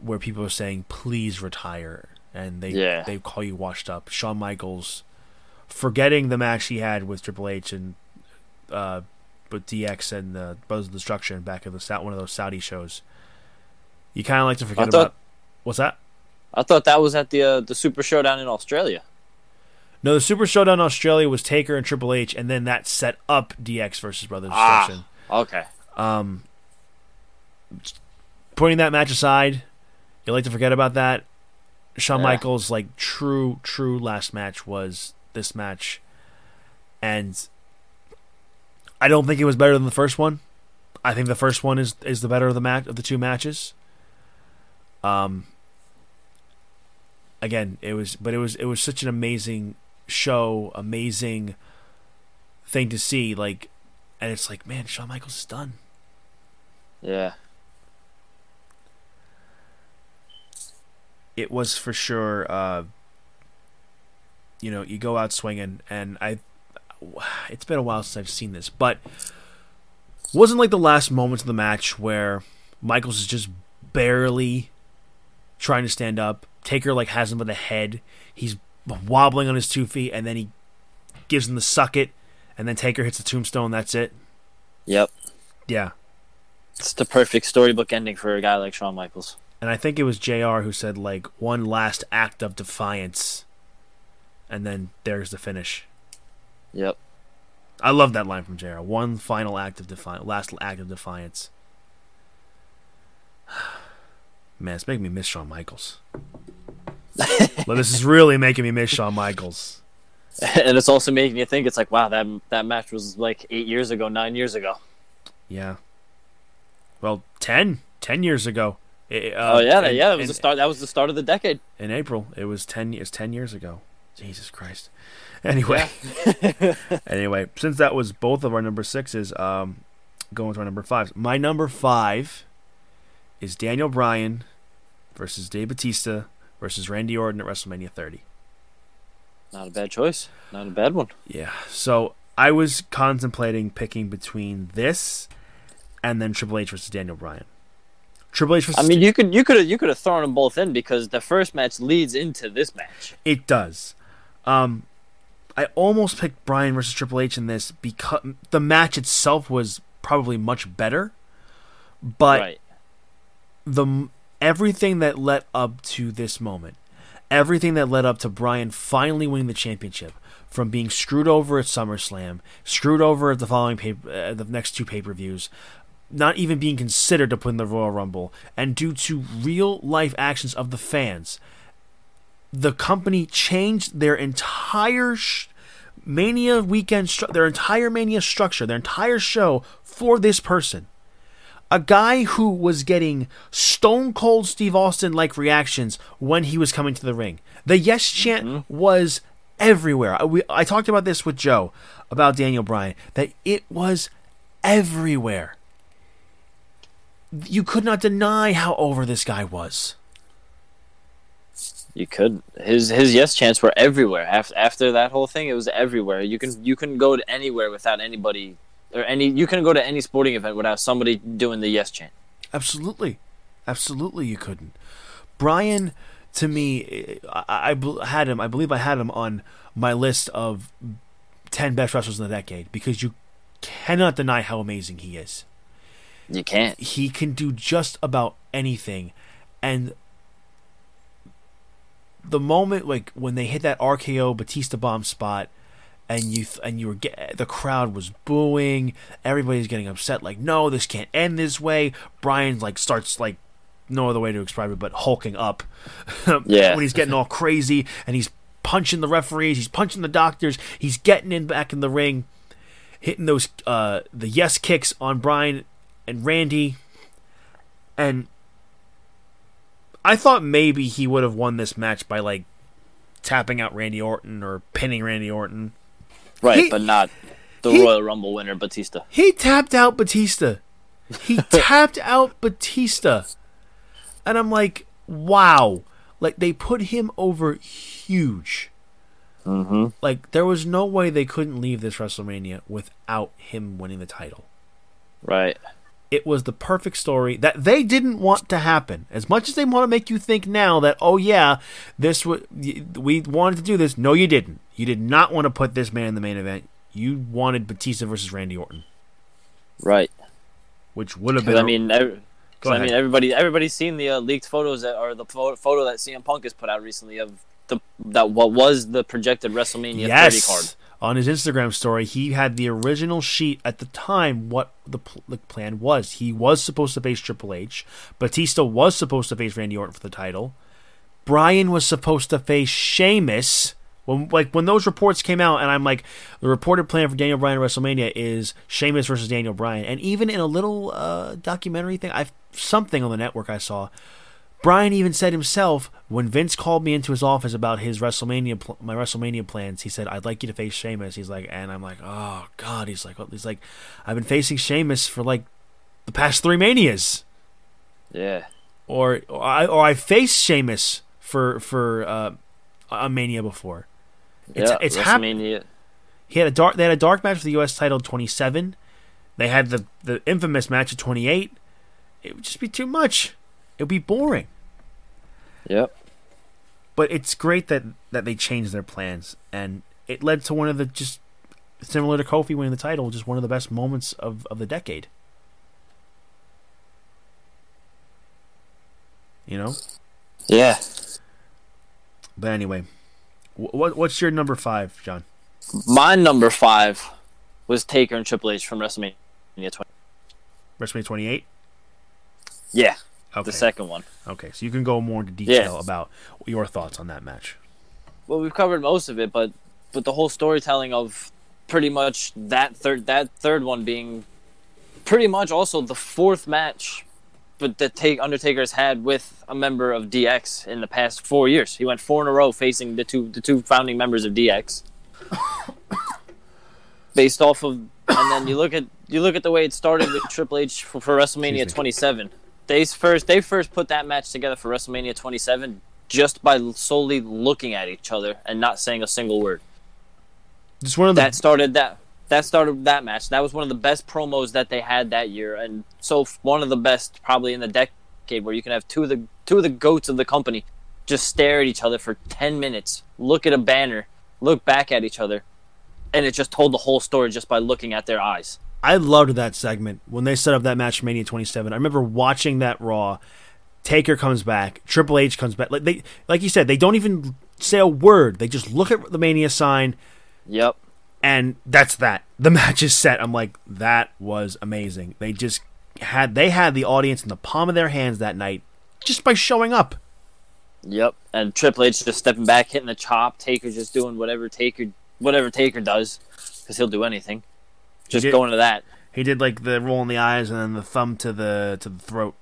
where people are saying please retire and they Yeah. they call you washed up. Shawn Michaels forgetting the match he had with Triple H and uh with DX and the Brothers of Destruction back at the one of those Saudi shows. You kind of like to forget thought- about what's that? I thought that was at the uh, the Super Showdown in Australia. No, the Super Showdown in Australia was Taker and Triple H, and then that set up DX versus Brothers of Destruction. Ah, okay. Um, putting that match aside, you like to forget about that. Shawn Yeah. Michaels' like true, true last match was this match, and I don't think it was better than the first one. I think the first one is is the better of the match of the two matches. Um. Again, it was, but it was it was such an amazing show, amazing thing to see. Like, and it's like, man, Shawn Michaels is done. Yeah. it was for sure uh you know you go out swinging and i (sighs) it's been a while since i've seen this but wasn't like the last moments of the match where michaels is just barely trying to stand up taker like has him by the head he's wobbling on his two feet and then he gives him the suck it and then taker hits the tombstone that's it Yep. yeah It's the perfect storybook ending for a guy like Shawn Michaels. and I think it was JR who said like one last act of defiance, and then there's the finish. Yep. I love that line from JR. One final act of defiance, last act of defiance. (sighs) Man, it's making me miss Shawn Michaels. well, this is really making me miss Shawn Michaels. (laughs) and it's also making you think. It's like, wow, that that match was like eight years ago, nine years ago. Yeah. Well, 10, 10 years ago. Uh, oh yeah, that, yeah, that was in- the start. That was the start of the decade. in April. It was ten years. Ten years ago. Jesus Christ. (laughs) Anyway, (laughs) anyway, since that was both of our number sixes, um, going to our number fives. My number five is Daniel Bryan versus Dave Batista versus Randy Orton at WrestleMania 30. Not a bad choice. Not a bad one. Yeah. So I was contemplating picking between this and then Triple H versus Daniel Bryan. Triple H versus I mean, you could you could have you could have thrown them both in because the first match leads into this match. It does. Um, I almost picked Bryan versus Triple H in this because the match itself was probably much better, but right. the everything that led up to this moment, everything that led up to Bryan finally winning the championship, from being screwed over at SummerSlam, screwed over at the following pay, uh, the next two pay per views, not even being considered to put in the Royal Rumble, and due to real life actions of the fans, the company changed their entire sh- Mania weekend, stru- their entire Mania structure, their entire show for this person a guy who was getting stone cold Steve Austin like reactions when he was coming to the ring. The yes chant mm-hmm. was everywhere. I, we, I talked about this with Joe about Daniel Bryan that it was everywhere. You could not deny how over this guy was. You could his his yes chants were everywhere. After after that whole thing, it was everywhere. You can you couldn't go to anywhere without anybody or any. You couldn't go to any sporting event without somebody doing the yes chant. Absolutely, absolutely, you couldn't. Bryan, to me, I, I had him. I believe I had him on my list of ten best wrestlers in the decade because you cannot deny how amazing he is. You can't. He can do just about anything, and the moment like when they hit that RKO Batista bomb spot. And you th- and you were get- the crowd was booing. Everybody's getting upset. Like, no, this can't end this way. Bryan like starts like no other way to describe it but hulking up. (laughs) Yeah. when he's getting all crazy and he's punching the referees, he's punching the doctors, he's getting in back in the ring, hitting those uh the yes kicks on Bryan and Randy, and I thought maybe he would have won this match by like tapping out Randy Orton or pinning Randy Orton. Right, He- but not the he- Royal Rumble winner, Batista. He tapped out Batista. He (laughs) tapped out Batista. And I'm like, wow. Like they put him over huge. Mm-hmm. Like there was no way they couldn't leave this WrestleMania without him winning the title. Right. It was the perfect story that they didn't want to happen. As much as they want to make you think now that oh yeah, this w- we wanted to do this. No, you didn't. You did not want to put this man in the main event. You wanted Batista versus Randy Orton, Right. which would have been. I mean, ev- 'cause, I mean, everybody, everybody's seen the uh, leaked photos that or the photo, photo that CM Punk has put out recently of the that what was the projected WrestleMania 30 card. On his Instagram story, he had the original sheet at the time. What the, pl- the plan was, he was supposed to face Triple H. Batista was supposed to face Randy Orton for the title. Bryan was supposed to face Sheamus. When like when those reports came out, and I'm like, the reported plan for Daniel Bryan at WrestleMania is Sheamus versus Daniel Bryan. And even in a little uh, documentary thing, I something on the network I saw, Bryan even said himself when Vince called me into his office about his WrestleMania, pl- my WrestleMania plans. He said, "I'd like you to face Sheamus." He's like, and I'm like, "Oh God!" He's like, "He's like, I've been facing Sheamus for like the past three manias." Yeah. or or I or I faced Sheamus for for uh, a mania before. It's yeah. it's hap- WrestleMania. He had a dark they had a dark match for the U.S. title 27. They had the the infamous match at 28. It would just be too much. It would be boring. Yep. But it's great that that they changed their plans and it led to one of the just similar to Kofi winning the title, just one of the best moments of of the decade. You know. Yeah. But anyway, what what's your number five, Jon? My number five was Taker and Triple H from WrestleMania 20. WrestleMania 28. Yeah. Okay. The second one. Okay, so you can go more into detail Yeah. about your thoughts on that match. well we've covered most of it but but the whole storytelling of pretty much that third that third one being pretty much also the fourth match but that take Undertaker's had with a member of DX in the past four years. He went four in a row facing the two the two founding members of DX. (coughs) Based off of and then you look at you look at the way it started with Triple H for, for WrestleMania Excuse me. 27. They first they first put that match together for WrestleMania 27 just by solely looking at each other and not saying a single word. Just one of the That started that that started that match. That was one of the best promos that they had that year, and so one of the best probably in the decade, where you can have two of the two of the goats of the company just stare at each other for ten minutes, look at a banner, look back at each other, and it just told the whole story just by looking at their eyes. I loved that segment when they set up that match Mania 27. I remember watching that Raw. Taker comes back, Triple H comes back. Like they, like you said, they don't even say a word. They just look at the Mania sign, Yep. and that's that. The (laughs) match is set. I'm like, that was amazing. They just had they had the audience in the palm of their hands that night just by showing up. Yep. And Triple H just stepping back, hitting the chop. Taker just doing whatever Taker whatever Taker does, because he'll do anything. Just did- going to that. He did like the roll in the eyes and then the thumb to the to the throat.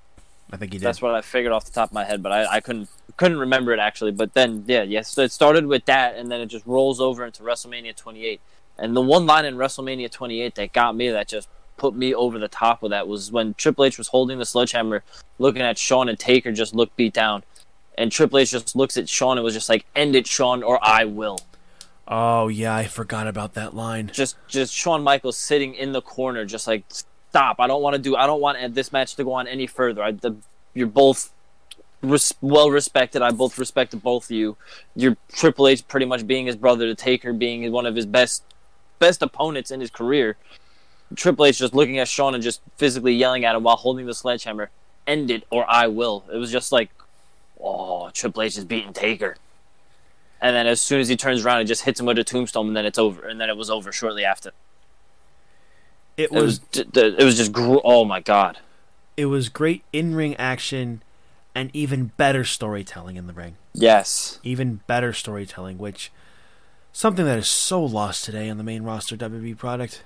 I think he did. That's what I figured off the top of my head, but I, I couldn't couldn't remember it actually. But then yeah, yes, so it started with that, and then it just rolls over into WrestleMania 28. And the one line in WrestleMania 28 that got me, that just put me over the top of that, was when Triple H was holding the sledgehammer, looking at Shawn and Taker just looked beat down, and Triple H just looks at Shawn and was just like, "End it, Shawn, or I will." Oh yeah, I forgot about that line. Just just Shawn Michaels sitting in the corner, just like, "Stop! I don't want to do. I don't want this match to go on any further. I, the, you're both." res- well respected. I both respect both of you. You're Triple H pretty much being his brother to Taker being one of his best best opponents in his career. Triple H just looking at Shawn and just physically yelling at him while holding the sledgehammer. End it or I will. It was just like, oh, Triple H is beating Taker. And then as soon as he turns around, he just hits him with a tombstone, and then it's over. And then it was over shortly after. It It was, was it was just, gr- oh my god. it was great in ring action, and even better storytelling in the ring. Yes. Even better storytelling, which something that is so lost today on the main roster WWE product.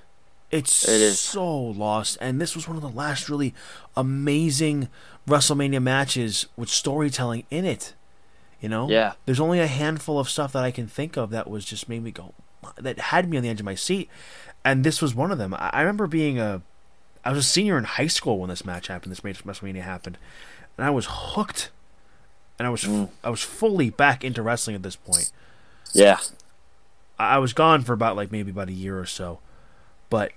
It's It is. so lost, and this was one of the last really amazing WrestleMania matches with storytelling in it. You know, Yeah. There's only a handful of stuff that I can think of that was just made me go, that had me on the edge of my seat, and this was one of them. I remember being a, I was a senior in high school when this match happened. This match WrestleMania happened, and I was hooked, and I was mm. I was fully back into wrestling at this point. Yeah. I was gone for about like maybe about a year or so, but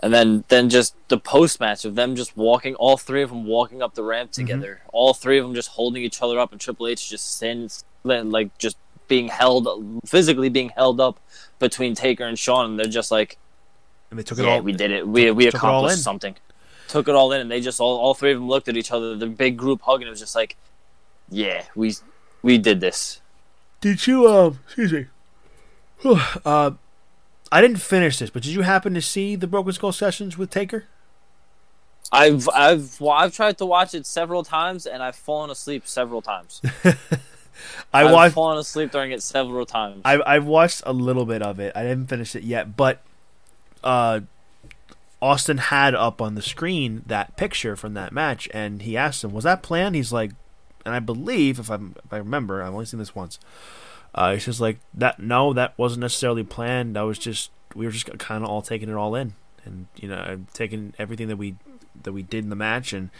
And then, then just the post match of them just walking, all three of them walking up the ramp Mm-hmm. together, all three of them just holding each other up, and Triple H just stands like just being held, physically being held up between Taker and Shawn, and they're just like, and they took it "Yeah, all. we did it. We we took it accomplished something." Took it all in, and they just all all three of them looked at each other, the big group hug, and it was just like, "Yeah, we we did this." Did you um? Excuse me. (sighs) uh, I didn't finish this, but did you happen to see the Broken Skull sessions with Taker? I've I've well, I've tried to watch it several times, and I've fallen asleep several times. (laughs) I I've watched. fallen asleep during it several times. I've I've watched a little bit of it. I didn't finish it yet, but uh, Austin had up on the screen that picture from that match, and he asked him, "Was that planned?" He's like, and I believe if I if I remember, I've only seen this once. Uh, he's just like that. No, that wasn't necessarily planned. I was just we were just kind of all taking it all in, and you know, I've taken everything that we that we did in the match and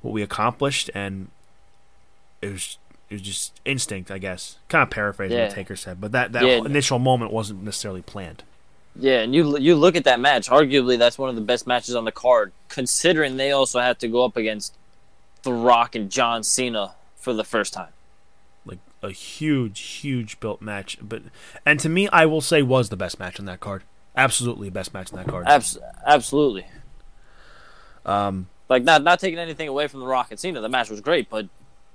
what we accomplished, and it was it was just instinct, I guess. Kind of paraphrasing Yeah. what Taker said, but that that Yeah. initial moment wasn't necessarily planned. yeah, and you you look at that match. Arguably, that's one of the best matches on the card, considering they also had to go up against The Rock and John Cena for the first time. A huge, huge built match, but and to me, I will say was the best match on that card. Absolutely best match on that card. Abs- absolutely. Um, Like not not taking anything away from The Rock and Cena, the match was great, but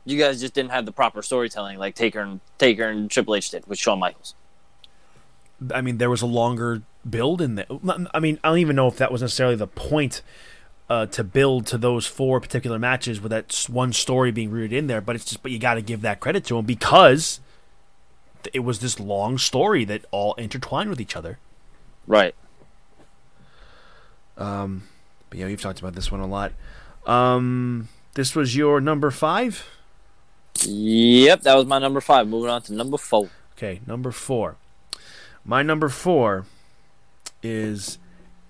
you guys just didn't have the proper storytelling like Taker and Taker and Triple H did with Shawn Michaels. I mean, there was a longer build in there. I mean, I don't even know if that was necessarily the point uh, to build to those four particular matches with that one story being rooted in there. But it's just, but you got to give that credit to him because it was this long story that all intertwined with each other. Right. Um, But yeah, we've talked about this one a lot. Um, this was your number five. Yep, that was my number five. Moving on to number four. Okay, number four. My number four is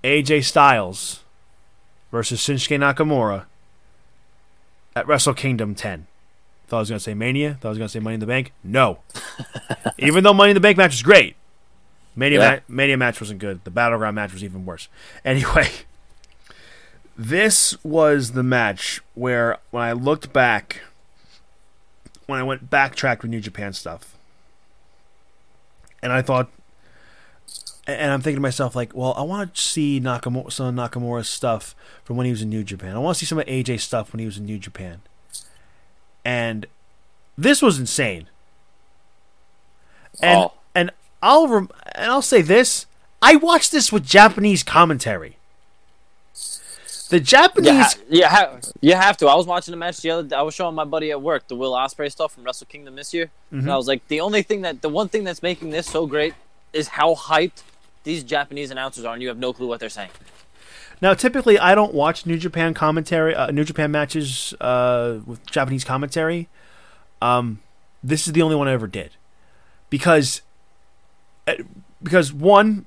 AJ Styles versus Shinsuke Nakamura at Wrestle Kingdom 10. Thought I was going to say Mania. Thought I was going to say Money in the Bank. No. (laughs) even though Money in the Bank match was great, Mania, Yeah. ma- Mania match wasn't good. The Battleground match was even worse. Anyway, this was the match where when I looked back, when I went backtrack with New Japan stuff, and I thought, and I'm thinking to myself like, well, I want to see Nakamura, some of Nakamura's stuff from when he was in New Japan. I want to see some of AJ's stuff when he was in New Japan, and this was insane. And Oh. and I'll rem- and I'll say this: I watched this with Japanese commentary. The Japanese, Yeah, you, ha- you have to. I was watching the match the other. Day. I was showing my buddy at work the Will Ospreay stuff from Wrestle Kingdom this year, Mm-hmm. and I was like, the only thing that the one thing that's making this so great is how hyped these Japanese announcers are, and you have no clue what they're saying. Now, typically, I don't watch New Japan commentary, uh, New Japan matches uh, with Japanese commentary. Um, this is the only one I ever did because, uh, because one,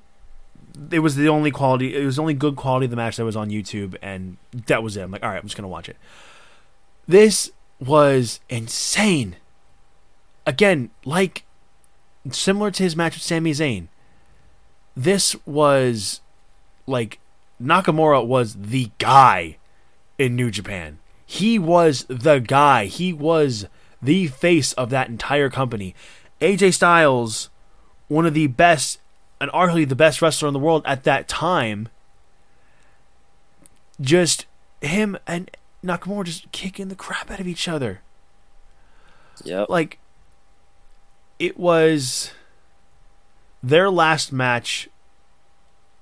it was the only quality, it was the only good quality of the match that was on YouTube, and that was it. I'm like, all right, I'm just gonna watch it. This was insane. Again, like similar to his match with Sami Zayn. This was like Nakamura was the guy in New Japan. He was the guy. He was the face of that entire company. AJ Styles, one of the best and arguably the best wrestler in the world at that time. Just him and Nakamura just kicking the crap out of each other. Yep. Like it was their last match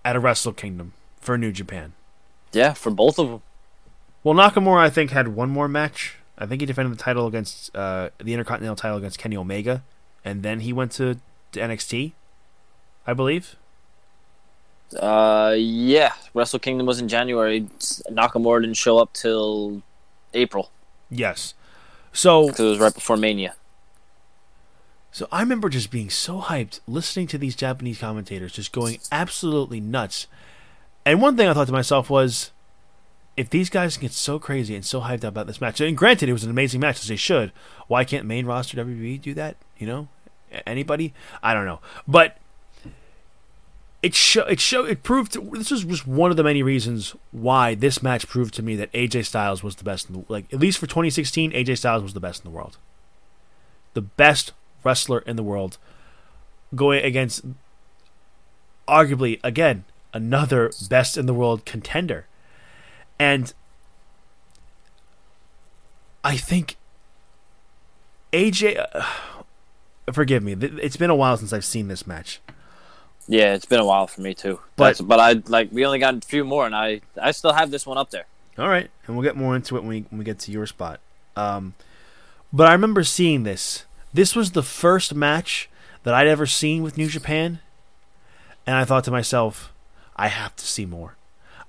at a Wrestle Kingdom for New Japan. Yeah, for both of them. Well, Nakamura, I think, had one more match I think he defended the title against uh, the Intercontinental title against Kenny Omega, and then he went to, to NXT, I believe. Uh, yeah. Wrestle Kingdom was in January. Nakamura didn't show up till April Yes. So because it was right before Mania. So I remember just being so hyped listening to these Japanese commentators just going absolutely nuts. And one thing I thought to myself was if these guys get so crazy and so hyped up about this match, and granted it was an amazing match as they should, why can't main roster WWE do that? You know? Anybody? I don't know. But it show it show it proved to, this was just one of the many reasons why this match proved to me that AJ Styles was the best in the like at least for 2016 AJ Styles was the best in the world. The best wrestler in the world going against arguably again another best in the world contender. And I think AJ uh, forgive me it's been a while since I've seen this match. Yeah, it's been a while for me too. But- But but I like we only got a few more, and I I still have this one up there. All right, and we'll get more into it when we when we get to your spot. Um, but I remember seeing this. This was the first match that I'd ever seen with New Japan, and I thought to myself, I have to see more.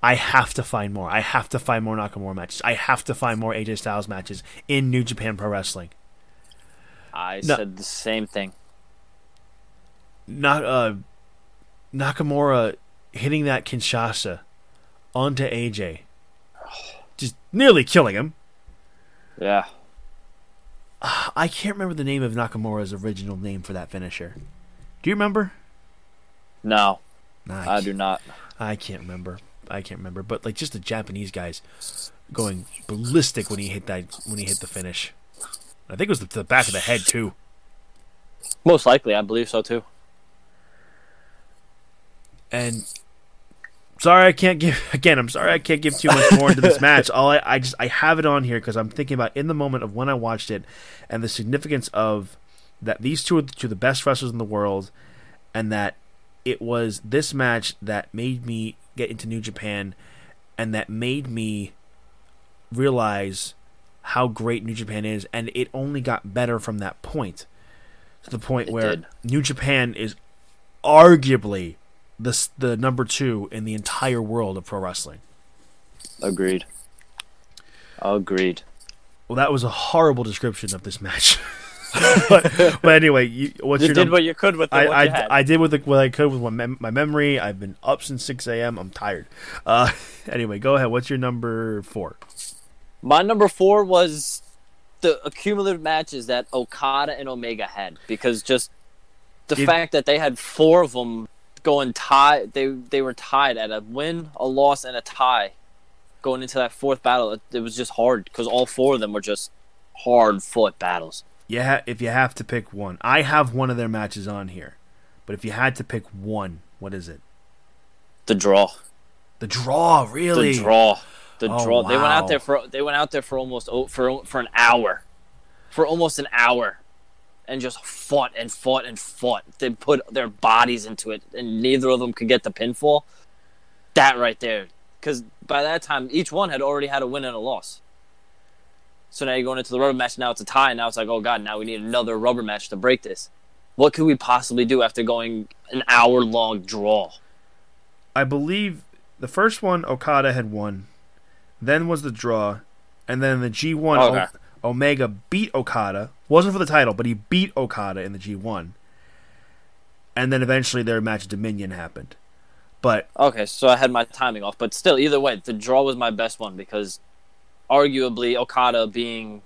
I have to find more. I have to find more Nakamura matches. I have to find more AJ Styles matches in New Japan Pro Wrestling. I No. said the same thing. Not uh, Nakamura hitting that Kinshasa onto AJ, just nearly killing him. Yeah. (sighs) I can't remember the name of Nakamura's original name for that finisher. Do you remember? No, Nah, I do not. I can't remember. I can't remember. But like just the Japanese guys going ballistic when he hit that when he hit the finish. I think it was the, the back of the head too. Most likely, I believe so too. And sorry I can't give (laughs) again. I'm sorry I can't give too much more into this match. (laughs) All I, I just I have it on here because I'm thinking about in the moment of when I watched it and the significance of that these two are the two of the best wrestlers in the world, and that it was this match that made me get into New Japan, and that made me realize how great New Japan is, and it only got better from that point. To the point It where did. New Japan is arguably the the number two in the entire world of pro wrestling. Agreed. Agreed. Well, that was a horrible description of this match. (laughs) but, but anyway, you, what's You your did number? what you could with the I, what I, you had. I did with the, what I could with my, mem- my memory. I've been up since 6 a.m. I'm tired. Uh, (laughs) anyway, go ahead. What's your number four? My number four was the accumulative matches that Okada and Omega had because just the Did- fact that they had four of them going tied, they they were tied at a win, a loss, and a tie going into that fourth battle. It, it was just hard because all four of them were just hard fought battles. Yeah, if you have to pick one, I have one of their matches on here. But if you had to pick one, what is it? The draw, The draw, really? the draw, the Oh, draw. They went out there for they went out there for almost oh, for for an hour, for almost an hour, and just fought and fought and fought. They put their bodies into it, and neither of them could get the pinfall. That right there, because by that time each one had already had a win and a loss. So now you're going into the rubber match. Now it's a tie. And now it's like, oh god, now we need another rubber match to break this. What could we possibly do after going an hour long draw? I believe the first one Okada had won, then was the draw, and then the G1 Okay. Omega beat Okada. Wasn't for the title, but he beat Okada in the G1. And then eventually their match Dominion happened. But Okay, so I had my timing off, but still, either way, the draw was my best one because arguably Okada being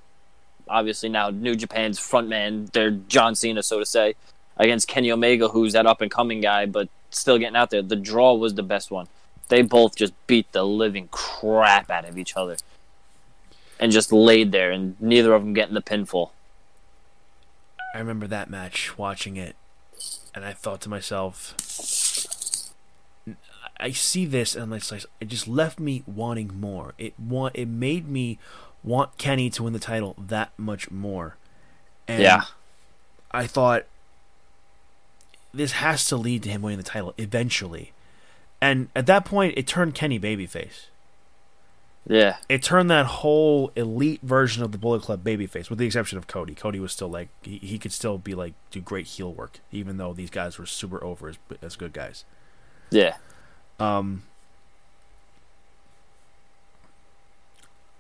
obviously now New Japan's frontman, they're John Cena, so to say, against Kenny Omega, who's that up and coming guy, but still getting out there. The draw was the best one. They both just beat the living crap out of each other and just laid there, and neither of them getting the pinfall. I remember that match, watching it, and I thought to myself, I see this, and it's like it just left me wanting more. It want it made me want Kenny to win the title that much more. And Yeah. I thought this has to lead to him winning the title eventually. And at that point, it turned Kenny babyface. Yeah. it turned that whole elite version of the Bullet Club babyface, with the exception of Cody. Cody was still like he, he could still be like do great heel work, even though these guys were super over as, as good guys. Yeah. Um,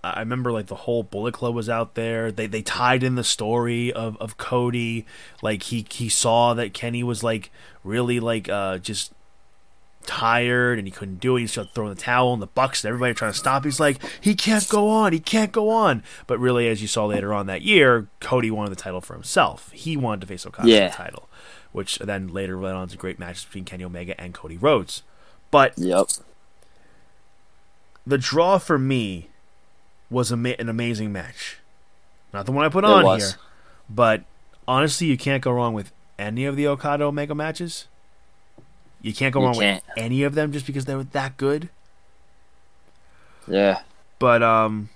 I remember like the whole Bullet Club was out there. They they tied in the story of, of Cody. Like he he saw that Kenny was like really like uh just tired and he couldn't do it. He started throwing the towel and the Bucks and everybody trying to stop. He's like, he can't go on. He can't go on. But really, as you saw later on that year, Cody wanted the title for himself. He wanted to face Okada Yeah. for the title, which then later led on to great matches between Kenny Omega and Cody Rhodes. But Yep. the draw for me was ma- an amazing match. Not the one I put It on was. here, but honestly, you can't go wrong with any of the Okada Omega matches. You can't go You wrong can't. with any of them just because they were that good. Yeah. But um,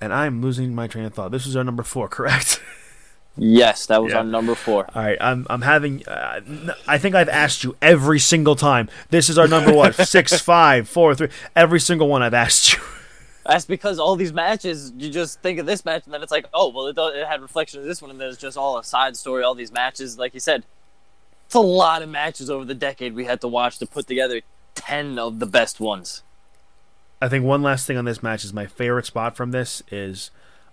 and I'm losing my train of thought. This is our number four, (laughs) correct? Yes, that was Yeah. on number four. All right, I'm I'm having. Uh, I think I've asked you every single time. This is our number what? (laughs) Six, five, four, three. Every single one I've asked you. (laughs) That's because all these matches, you just think of this match, and then it's like, oh, well, it, it had reflection of this one, and then it's just all a side story. All these matches, like you said, it's a lot of matches over the decade we had to watch to put together ten of the best ones. I think one last thing on this match is my favorite spot from this is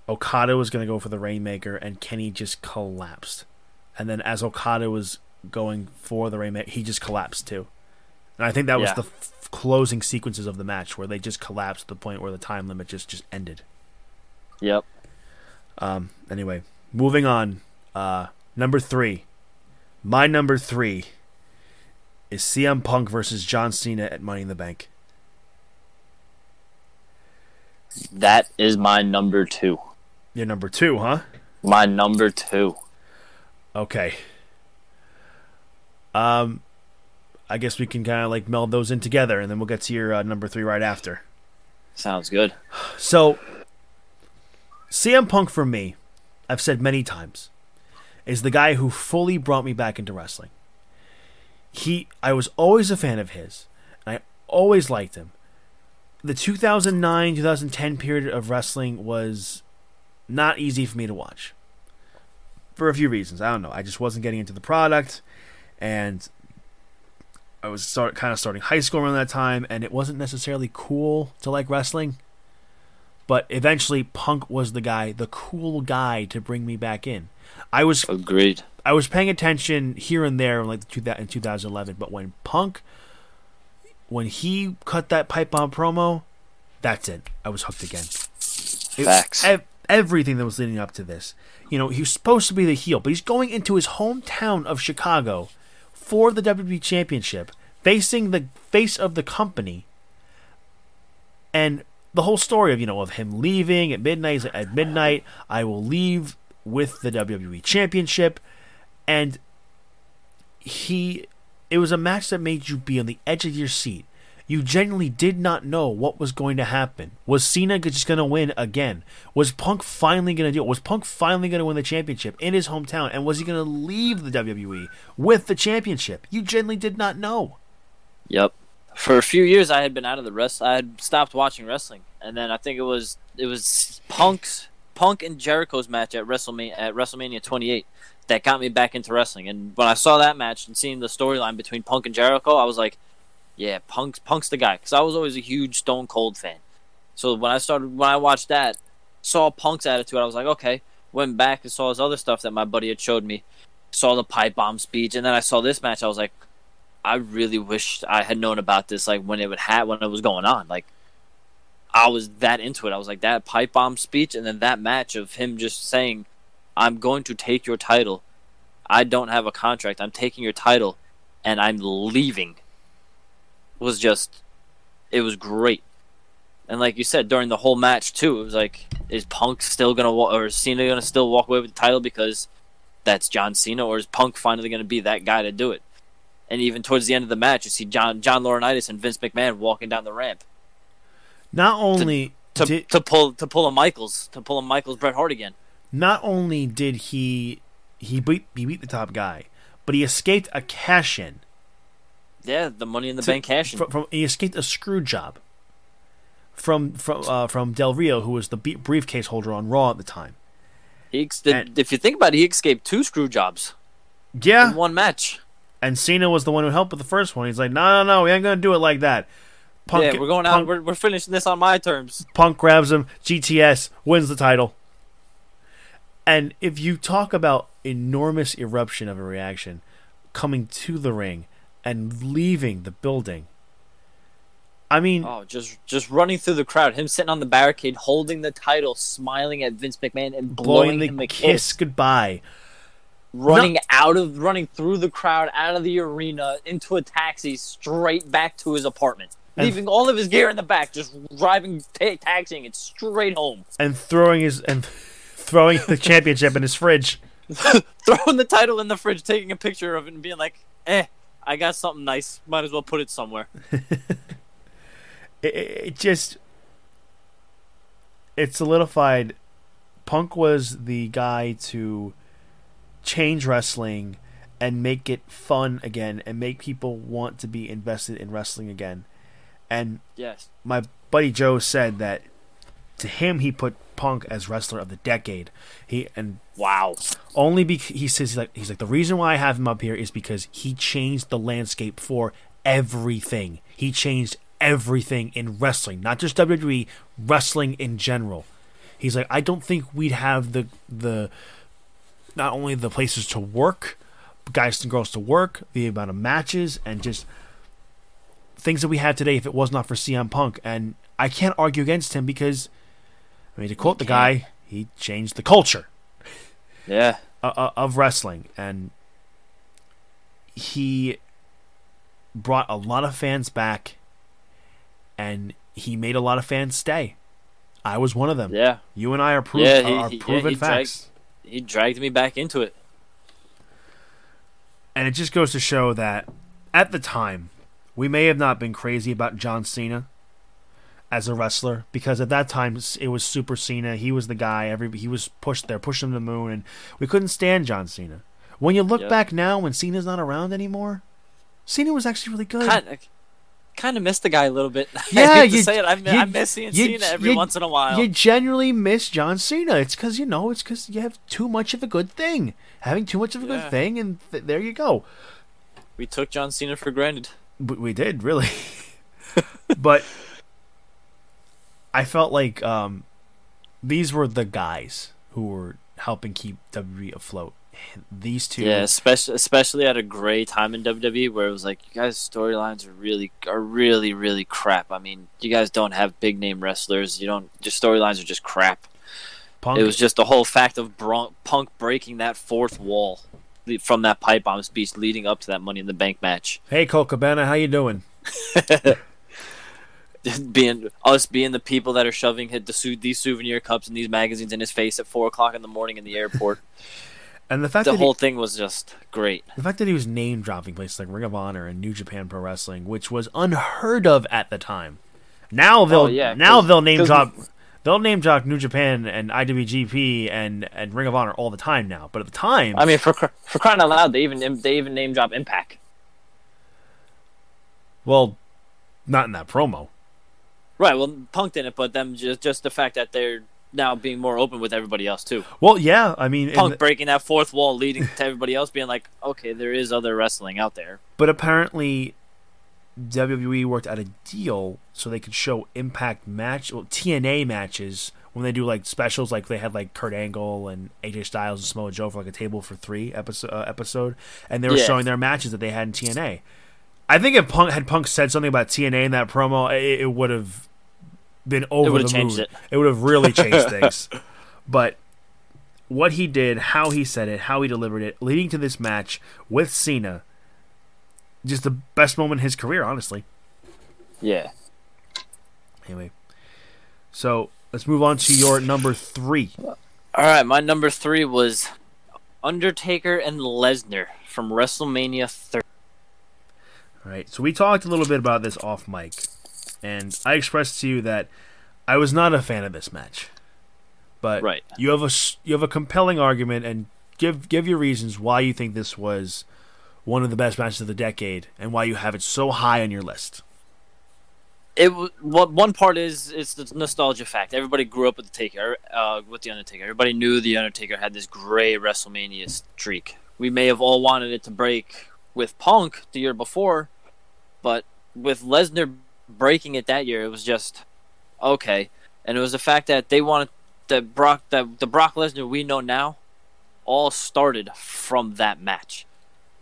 Okada was going to go for the Rainmaker and Kenny just collapsed. And then as Okada was going for the Rainmaker, he just collapsed too. And I think that was Yeah. the f- closing sequences of the match where they just collapsed to the point where the time limit just just ended. Yep. Um anyway, moving on. Uh number 3. My number 3 is CM Punk versus John Cena at Money in the Bank. That is my number two. Your number 2, huh? My number two. Okay. Um, I guess we can kind of like meld those in together, and then we'll get to your uh, number three right after. Sounds good. So, CM Punk for me, I've said many times, is the guy who fully brought me back into wrestling. He, I was always a fan of his, and I always liked him. The 2009 2010 period of wrestling was not easy for me to watch for a few reasons. I don't know. I just wasn't getting into the product, and I was start kind of starting high school around that time, and it wasn't necessarily cool to like wrestling. But eventually, Punk was the guy, the cool guy to bring me back in. I was Agreed. I was paying attention here and there in like the two, in 2011, but when Punk, when he cut that pipe bomb promo, that's it. I was hooked again. It- Facts. ev- everything that was leading up to this. You know, he was supposed to be the heel, but he's going into his hometown of Chicago for the WWE Championship, facing the face of the company. And the whole story of, you know, of him leaving at midnight, he's like, at midnight, I will leave with the WWE Championship. And he, it was a match that made you be on the edge of your seat. You genuinely did not know what was going to happen. Was Cena just going to win again? Was Punk finally going to do it? Was Punk finally going to win the championship in his hometown? And was he going to leave the WWE with the championship? You genuinely did not know. Yep. For a few years, I had been out of the rest. I had stopped watching wrestling, and then I think it was it was Punk's Punk and Jericho's match at WrestleMania at WrestleMania 28 that got me back into wrestling. And when I saw that match and seeing the storyline between Punk and Jericho, I was like, "Yeah, Punk's Punk's the guy." Because I was always a huge Stone Cold fan. So when I started when I watched that, saw Punk's attitude, I was like, "Okay." Went back and saw his other stuff that my buddy had showed me. Saw the pipe bomb speech, and then I saw this match. I was like, I really wish I had known about this like when it would ha- when it was going on. Like I was that into it. I was like that pipe bomb speech and then that match of him just saying, "I'm going to take your title. I don't have a contract. I'm taking your title and I'm leaving." Was just it was great. And like you said during the whole match too, it was like is Punk still to wa- or Cena to still walk away with the title because that's John Cena or is Punk finally to be that guy to do it? And even towards the end of the match, you see John John Laurinaitis and Vince McMahon walking down the ramp Not only to, did to pull to pull a Michaels to pull a Michaels Bret Hart again. not only did he he beat he beat the top guy, but he escaped a cash in Yeah, the Money in the to- Bank cash. From, from he escaped a screw job from from uh, from Del Rio, who was the briefcase holder on Raw at the time. He ex- and- if you think about it, he escaped two screw jobs Yeah, in one match. and Cena was the one who helped with the first one. He's like, no, no, no, we ain't gonna do it like that. Punk, yeah, we're going out. Punk, We're, we're finishing this on my terms. Punk grabs him. GTS wins the title. And if you talk about enormous eruption of a reaction coming to the ring and leaving the building, I mean, Oh, just just running through the crowd. Him sitting on the barricade, holding the title, smiling at Vince McMahon, and blowing, blowing him the a kiss kiss. goodbye. Running out of, running through the crowd, out of the arena, into a taxi, straight back to his apartment, leaving all of his gear in the back, just driving, ta- taxiing it straight home, and throwing his and throwing the championship in his fridge. (laughs) (laughs) throwing the title in the fridge, taking a picture of it, and being like, "Eh, I got something nice. Might as well put it somewhere." (laughs) It, it it just it solidified. Punk was the guy to change wrestling and make it fun again and make people want to be invested in wrestling again. And Yes. my buddy Joe said that to him he put Punk as wrestler of the decade. He and Wow. only because he says he's like he's like the reason why I have him up here is because he changed the landscape for everything. He changed everything in wrestling, not just WWE, wrestling in general. He's like I don't think we'd have the the not only the places to work, guys and girls to work, the amount of matches and just things that we have today if it was not for CM Punk and I can't argue against him because I mean to quote the guy, he changed the culture Yeah. of wrestling, and he brought a lot of fans back, and he made a lot of fans stay. I was one of them. Yeah. You and I are, proof, Yeah, he- are he- yeah, proven he dragged- facts, He dragged me back into it. and it just goes to show that at the time, we may have not been crazy about John Cena as a wrestler because at that time it was Super Cena. He was the guy. Every he was pushed there, pushed him to the moon, and we couldn't stand John Cena. When you look Yep. back now, when Cena's not around anymore, Cena was actually really good. Kind of, kind of missed the guy a little bit. (laughs) Yeah, I hate to you- say it. I, you- I miss seeing you- Cena every you- once in a while. You genuinely miss John Cena. It's because you know it's because you have too much of a good thing, having too much of a Yeah. good thing, and th- there you go. we took John Cena for granted. But we did really, (laughs) but I felt like um, these were the guys who were helping keep WWE afloat. These two, Yeah, especially especially at a great time in WWE where it was like you guys' storylines are really are really really crap. I mean, you guys don't have big name wrestlers. You don't. Your storylines are just crap. Punk, It was just the whole fact of Bron- Punk breaking that fourth wall from that pipe bomb speech leading up to that Money in the Bank match. hey Colt Cabana, how you doing? (laughs) being us being the people that are shoving the these souvenir cups and these magazines in his face at four o'clock in the morning in the airport. (laughs) And the fact that the whole he, thing was just great. the fact that he was name dropping places like Ring of Honor and New Japan Pro Wrestling, which was unheard of at the time. Now they'll Oh, yeah, now they'll name drop they'll name drop New Japan and IWGP and and Ring of Honor all the time now. But at the time, I mean, for for crying out loud, they even they even name drop Impact. well, not in that promo. Right. Well, Punk didn't, but them just just the fact that they're now being more open with everybody else too. Well, yeah, I mean, Punk the- breaking that fourth wall, leading to everybody else being like, okay, there is other wrestling out there. but apparently WWE worked out a deal so they could show Impact match, well, TNA matches when they do like specials, like they had like Kurt Angle and AJ Styles and Samoa Joe for like a table for three episode, uh, episode and they were Yeah. showing their matches that they had in TNA. I think if Punk had Punk said something about TNA in that promo, it, it would have been over the changed moon. it. would have really changed (laughs) things. But what he did, how he said it, how he delivered it, leading to this match with Cena, just the best moment in his career, honestly. Yeah. Anyway, so let's move on to your number three. All right, my number three was Undertaker and Lesnar from WrestleMania 30. All right, so we talked a little bit about this off mic, and I expressed to you that I was not a fan of this match, but Right. you have a you have a compelling argument, and give give your reasons why you think this was one of the best matches of the decade and why you have it so high on your list. It what one part is it's the nostalgia fact. Everybody grew up with the Taker, uh, with the Undertaker. Everybody knew the Undertaker had this great WrestleMania streak. We may have all wanted it to break with Punk the year before, but with Lesnar breaking it that year, it was just okay. And it was the fact that they wanted that Brock that the Brock Lesnar we know now all started from that match.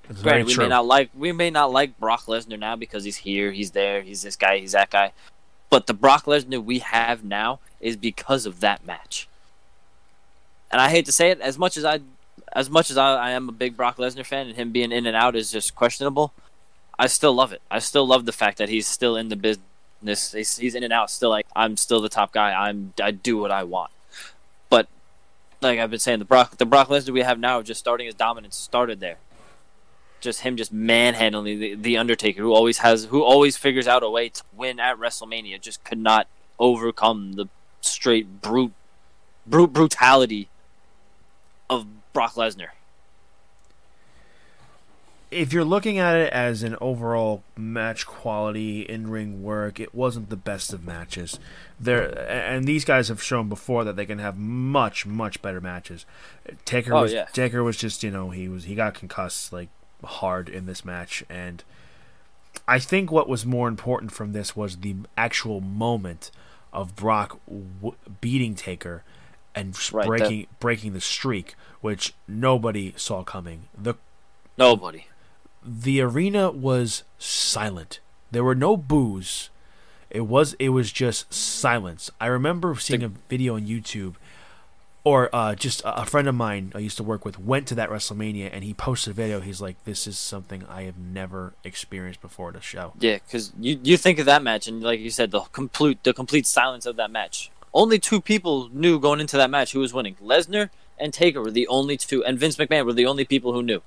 Very Granted, we true. may not like we may not like Brock Lesnar now because he's here, he's there, he's this guy, he's that guy. But the Brock Lesnar we have now is because of that match. And I hate to say it, as much as I as much as I, I am a big Brock Lesnar fan and him being in and out is just questionable, I still love it. I still love the fact that he's still in the business. He's, he's in and out, still like I'm still the top guy. I'm I do what I want. But like I've been saying, the Brock the Brock Lesnar we have now, just starting his dominance, started there just him just manhandling the, the Undertaker, who always has, who always figures out a way to win at WrestleMania, just could not overcome the straight brute, brute brutality of Brock Lesnar. if you're looking at it as an overall match quality in ring work, it wasn't the best of matches. There and these guys have shown before that they can have much much better matches. Taker Oh, was yeah. Taker was just you know he was he got concussed like hard in this match and I think what was more important from this was the actual moment of Brock w- beating Taker and Right, that- breaking breaking the streak, which nobody saw coming. The Nobody. the arena was silent. There were no boos. It was it was just silence. I remember seeing a video on YouTube, or uh, just a friend of mine I used to work with went to that WrestleMania and he posted a video. He's like, "This is something I have never experienced before at a show." Yeah, because you you think of that match, and like you said, the complete the complete silence of that match. Only two people knew going into that match who was winning. Lesnar and Taker were the only two, and Vince McMahon were the only people who knew.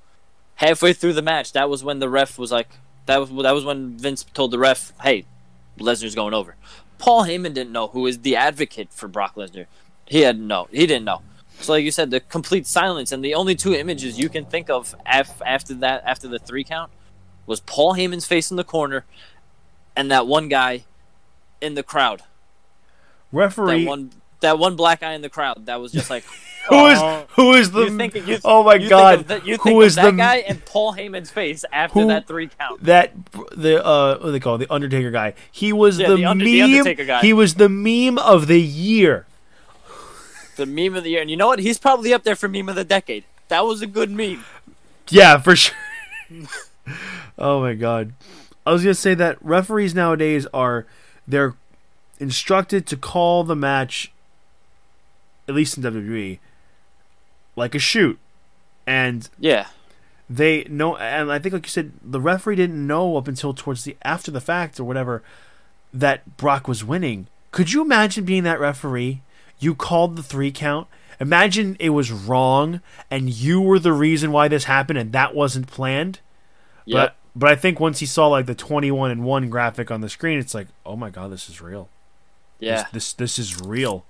Halfway through the match, that was when the ref was like, that was that was when Vince told the ref, "Hey, Lesnar's going over." Paul Heyman didn't know who is the advocate for Brock Lesnar. He had no, he didn't know. So, like you said, the complete silence, and the only two images you can think of af- after that, after the three count, was Paul Heyman's face in the corner, and that one guy in the crowd. That Referee, one, that one black guy in the crowd. That was just like, (laughs) who is oh. who is the You think, you, oh my god that- you who is that the guy and Paul Heyman's face after Who- that three count. that the uh what do they call it? the Undertaker guy. He was Yeah, the, the Under- meme. the Undertaker guy. He was the meme of the year. The meme of the year, and you know what? He's probably up there for meme of the decade. That was a good meme. Yeah, for sure. (laughs) oh my god. I was gonna say that referees nowadays are they're instructed to call the match at least in WWE like a shoot. And Yeah, they know and I think like you said, the referee didn't know up until towards the after the fact or whatever that Brock was winning. Could you imagine being that referee? You called the three count. Imagine it was wrong and you were the reason why this happened and that wasn't planned. yep. But but I think once he saw like the twenty one and one graphic on the screen, it's like, oh my god, this is real. yeah, This this, this is real.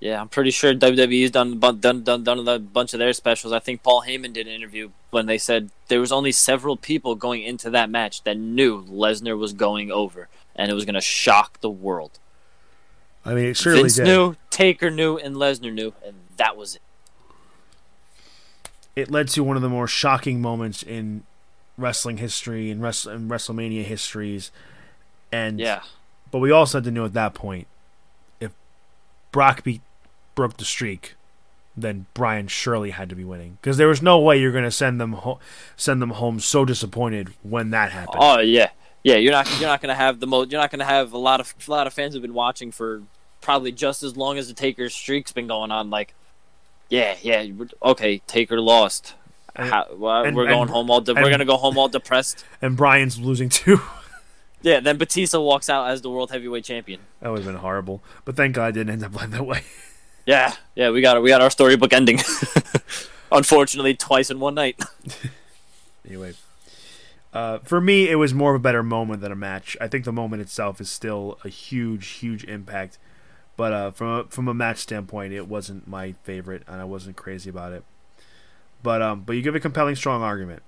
yeah. I'm pretty sure WWE's done done done done a bunch of their specials. I think Paul Heyman did an interview when they said there was only several people going into that match that knew Lesnar was going over, and it was going to shock the world. I mean, it surely Vince did. knew, Taker knew, and Lesnar knew, and that was it. It led to one of the more shocking moments in wrestling history and, Wrest- and WrestleMania histories. And Yeah, But we also had to know at that point if Brock beat broke the streak, then Bryan surely had to be winning because there was no way you're going to send them ho- send them home so disappointed when that happened. Oh yeah, yeah. You're not you're not gonna have the most. You're not gonna have a lot of a lot of fans have been watching for probably just as long as the Taker streak's been going on. Like, yeah, yeah. Okay, Taker lost. How, well, and- we're going and- home all. De- we're gonna go home all depressed. (laughs) And Bryan's losing too. (laughs) Yeah. Then Batista walks out as the world heavyweight champion. that would have been horrible. But thank God it didn't end up like (laughs) that way. Yeah, yeah. We got it. we got our storybook ending. Unfortunately, twice in one night. anyway, uh, for me, it was more of a better moment than a match. I think the moment itself is still a huge, huge impact. But uh, from a, from a match standpoint, it wasn't my favorite, and I wasn't crazy about it. But um, but you give a compelling, strong argument.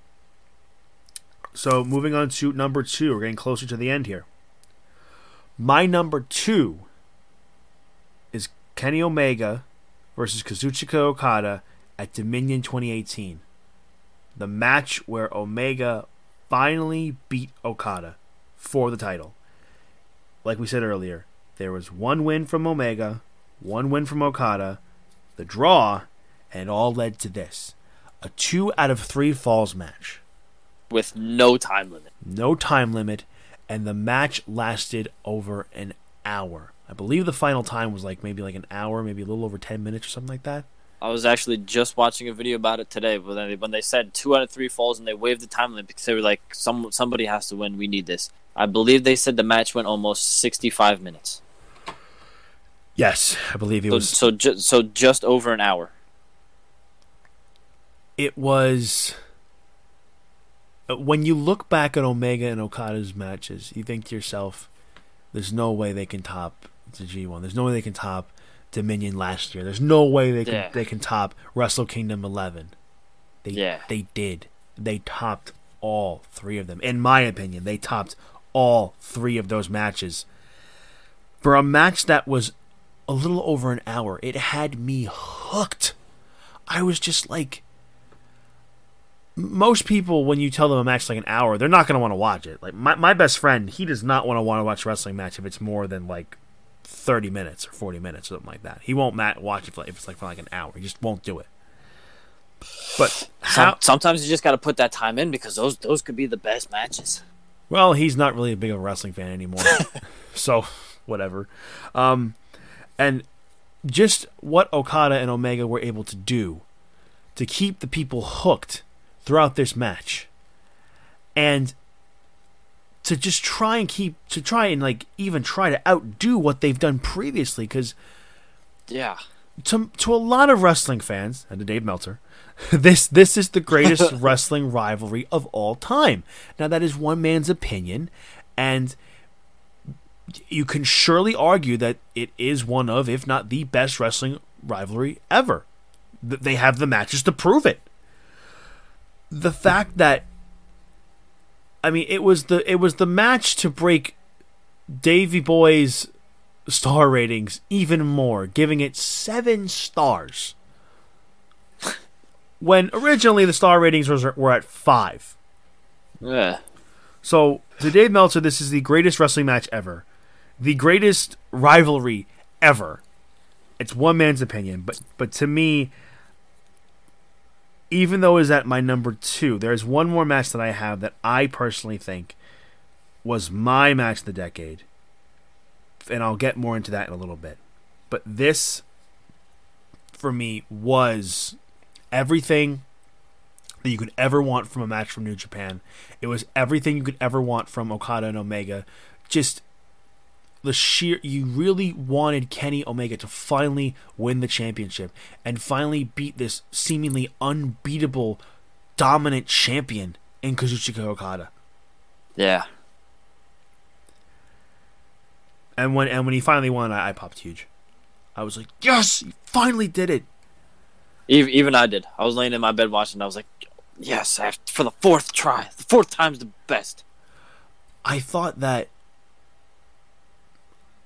So moving on to number two, we're getting closer to the end here. My number two is Kenny Omega versus Kazuchika Okada at Dominion 2018. The match where Omega finally beat Okada for the title. Like we said earlier, there was one win from Omega, one win from Okada, the draw, and it all led to this a two out of three falls match. with no time limit. No time limit, and the match lasted over an hour. I believe the final time was like maybe like an hour, maybe a little over 10 minutes or something like that. I was actually just watching a video about it today, but then when they said two out of three falls and they waived the time limit because they were like, "Some somebody has to win. We need this." I believe they said the match went almost sixty-five minutes, Yes, I believe it so was. so, ju- so just over an hour. it was uh, when you look back at Omega and Okada's matches, you think to yourself, "There's no way they can top the G1. There's no way they can top Dominion last year. There's no way they can Yeah. they can top Wrestle Kingdom 11." They Yeah. they did. They topped all three of them. In my opinion, they topped all three of those matches. For a match that was a little over an hour, it had me hooked. I was just like most people when you tell them a match like an hour they're not going to want to watch it like my, my best friend he does not want to want to watch a wrestling match if it's more than like 30 minutes or 40 minutes or something like that. He won't mat- watch it for, if it's like for like an hour. He just won't do it. But how sometimes you just got to put that time in because those those could be the best matches. well he's not really a big of a wrestling fan anymore. (laughs) So whatever. Um and just what okada and omega were able to do to keep the people hooked throughout this match. And to just try and keep to try and like even try to outdo what they've done previously because Yeah, to to a lot of wrestling fans and to Dave Meltzer, (laughs) this this is the greatest (laughs) wrestling rivalry of all time. Now that is one man's opinion, and you can surely argue that it is one of, if not the best wrestling rivalry ever. Th- They have the matches to prove it. The fact that I mean, it was the it was the match to break Davy Boy's star ratings even more, giving it seven stars. (laughs) when originally the star ratings was, were at five. yeah. So, to Dave Meltzer, this is the greatest wrestling match ever, the greatest rivalry ever. It's one man's opinion, but but to me, even though it's at my number two, there's one more match that I have that I personally think was my match of the decade, and I'll get more into that in a little bit. But this, for me, was everything that you could ever want from a match from New Japan. It was everything you could ever want from Okada and Omega. Just the sheer you really wanted Kenny Omega to finally win the championship and finally beat this seemingly unbeatable dominant champion in Kazuchika Okada. Yeah. And when and when he finally won, I, I popped huge. I was like, "Yes, he finally did it!" Even, even I did. I was laying in my bed watching. I was like, "Yes, I have, for the fourth try. The fourth time's the best." I thought that.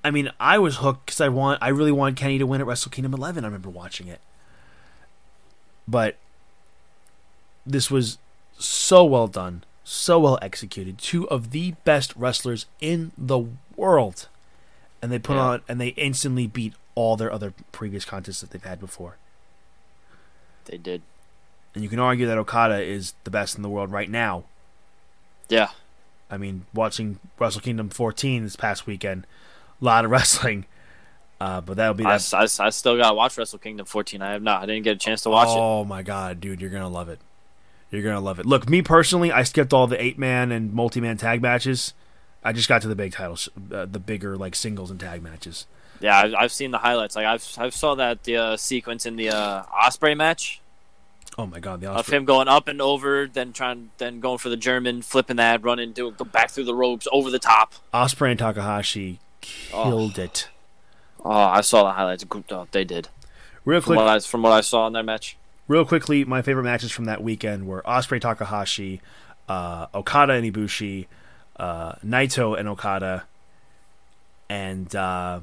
I mean, I was hooked because I want, I really wanted Kenny to win at Wrestle Kingdom 11. I remember watching it, but this was so well done, so well executed. Two of the best wrestlers in the world, and they put Yeah. on, and they instantly beat all their other previous contests that they've had before. They did. And you can argue that Okada is the best in the world right now. Yeah. I mean, watching Wrestle Kingdom 14 this past weekend, a lot of (laughs) wrestling. Uh, but that'll be I, that. I, I still gotta watch Wrestle Kingdom 14. I have not. I didn't get a chance to watch it. oh my god, dude, you're gonna love it. You're gonna love it. Look, me personally, I skipped all the eight man and multi man tag matches. I just got to the big titles, uh, the bigger like singles and tag matches. Yeah, I've, I've seen the highlights. Like I've I've saw that the uh, sequence in the uh, Ospreay match Oh my god, the of him going up and over, then trying, then going for the German, flipping that, running, doing go back through the ropes, over the top. Ospreay and Takahashi killed it. Oh, I saw the highlights. Oh, they did. Real From quick, what I from what I saw in that match. real quickly, my favorite matches from that weekend were Ospreay Takahashi, uh, Okada and Ibushi, uh, Naito and Okada, and uh,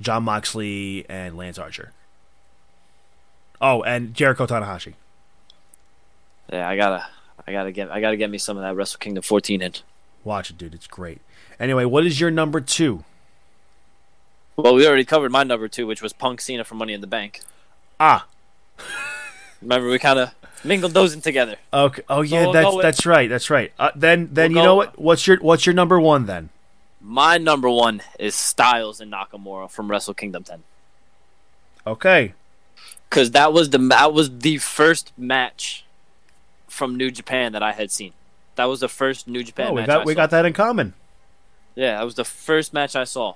Jon Moxley and Lance Archer. Oh, and Jericho Tanahashi. Yeah, I gotta, I gotta get, I gotta get me some of that Wrestle Kingdom 14 in. Watch it, dude. It's great. Anyway, what is your number two? Well, we already covered my number two, which was Punk Cena for Money in the Bank. Ah, (laughs) Remember, we kind of mingled those in together. okay. Oh yeah, we'll that's that's right. That's right. Uh, then then We'll you know what? What's your what's your number one then? My number one is Styles and Nakamura from Wrestle Kingdom 10. Okay. because that was the that was the first match from New Japan that I had seen. That was the first New Japan Oh, we match. got we got that in common. Yeah, that was the first match I saw.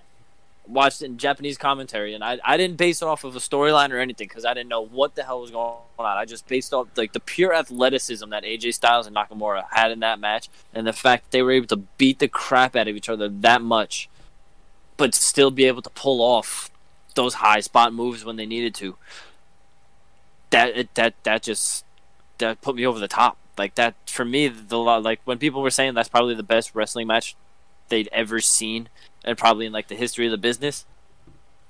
Watched in Japanese commentary, and I, I didn't base it off of a storyline or anything because I didn't know what the hell was going on. I just based off like the pure athleticism that AJ Styles and Nakamura had in that match, and the fact that they were able to beat the crap out of each other that much, but still be able to pull off those high spot moves when they needed to. That that that just that put me over the top. Like that for me, the like when people were saying that's probably the best wrestling match they'd ever seen and probably in like the history of the business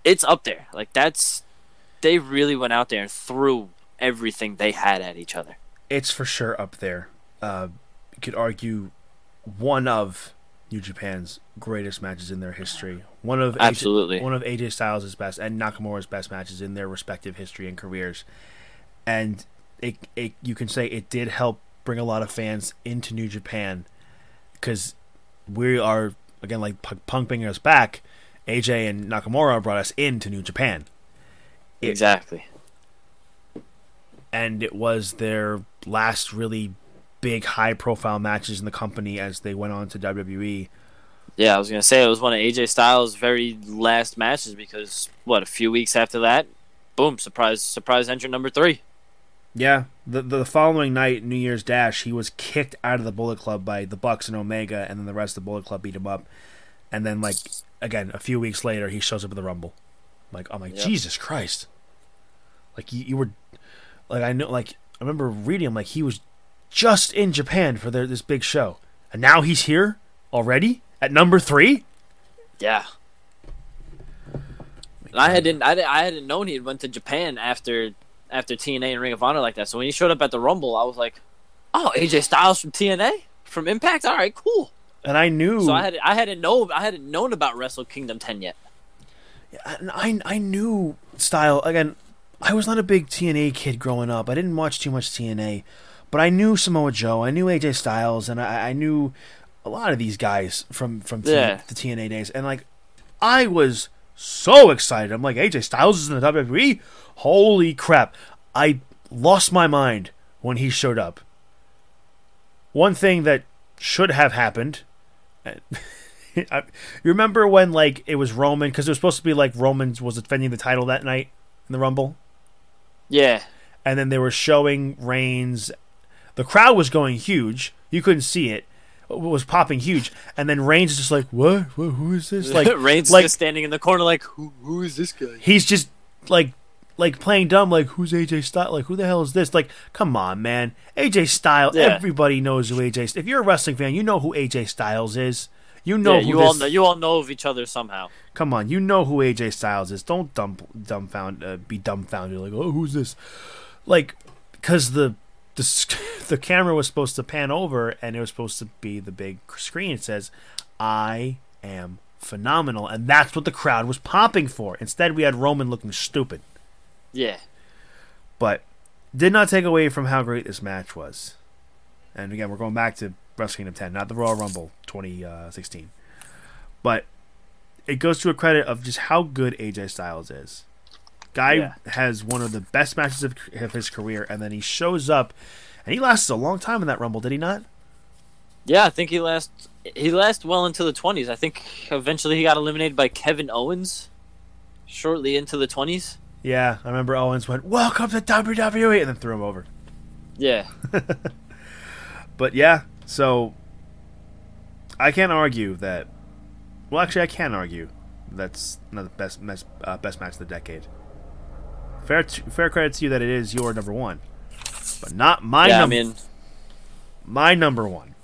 it's up there like that's they really went out there and threw everything they had at each other It's for sure up there. Uh, you could argue one of New Japan's greatest matches in their history. One of AJ, Absolutely. one of AJ Styles' best and Nakamura's best matches in their respective history and careers. And it, it you can say it did help bring a lot of fans into New Japan because we are again like Punk bringing us back. AJ and Nakamura brought us into New Japan. It- exactly and it was their last really big high profile matches in the company as they went on to. WWE. yeah i was gonna say it was one of aj styles very last matches because what a few weeks after that boom surprise surprise entrant number three Yeah, the the following night, New Year's Dash, he was kicked out of the Bullet Club by the Bucks and Omega, and then the rest of the Bullet Club beat him up. And then, like again, a few weeks later, he shows up at the Rumble. Like I'm like Yep. Jesus Christ! Like you, you were, like I know, like I remember reading him, like he was just in Japan for their this big show, and now he's here already at number three. yeah and I hadn't, I, I hadn't known he had went to Japan after after TNA and Ring of Honor like that. So when he showed up at the Rumble, I was like, "Oh, AJ Styles from TNA, from Impact. All right, cool." And I knew, So I had I hadn't know I hadn't known about Wrestle Kingdom 10 yet. and I I knew style again. I was not a big TNA kid growing up. I didn't watch too much TNA, but I knew Samoa Joe. I knew AJ Styles, and I, I knew a lot of these guys from from T- Yeah. the TNA days. And like, I was so excited. I'm like, AJ Styles is in the WWE. Holy crap! I lost my mind when he showed up. One thing that should have happened. (laughs) You remember when like it was Roman because it was supposed to be like Roman was defending the title that night in the Rumble, Yeah. and then they were showing Reigns. The crowd was going huge. You couldn't see it. It was popping huge, and then Reigns is just like, "What? What who is this?" (laughs) Like, Reigns like just standing in the corner like, "Who who is this guy?" he's just like, like playing dumb. Like, who's AJ Styles? Like, who the hell is this? Like, come on, man. AJ Styles. Yeah. Everybody knows who AJ. Styles. If you're a wrestling fan, you know who AJ Styles is. You know yeah, who you this, all know, you all know of each other somehow. Come on, you know who AJ Styles is. Don't dumb dumbfound uh, be dumbfounded like, oh, who's this? Like, because the the (laughs) the camera was supposed to pan over and it was supposed to be the big screen. It says, "I am phenomenal," and that's what the crowd was popping for. Instead, we had Roman looking stupid, Yeah. but did not take away from how great this match was. And again, we're going back to Wrestle Kingdom 10, not the Royal Rumble 2016. Uh, but it goes to a credit of just how good AJ Styles is. Guy Yeah. has one of the best matches of, of his career, and then he shows up, and he lasts a long time in that Rumble, did he not? Yeah, I think he last he lasted well into the 20s. I think eventually he got eliminated by Kevin Owens shortly into the 20s. Yeah, I remember Owens went, "Welcome to WWE," and then threw him over. Yeah. (laughs) But yeah, so I can't argue that. Well, actually, I can argue that's not the best best, uh, best match of the decade. Fair t- fair credit to you that it is your number one, but not my yeah, I number. mean, my number one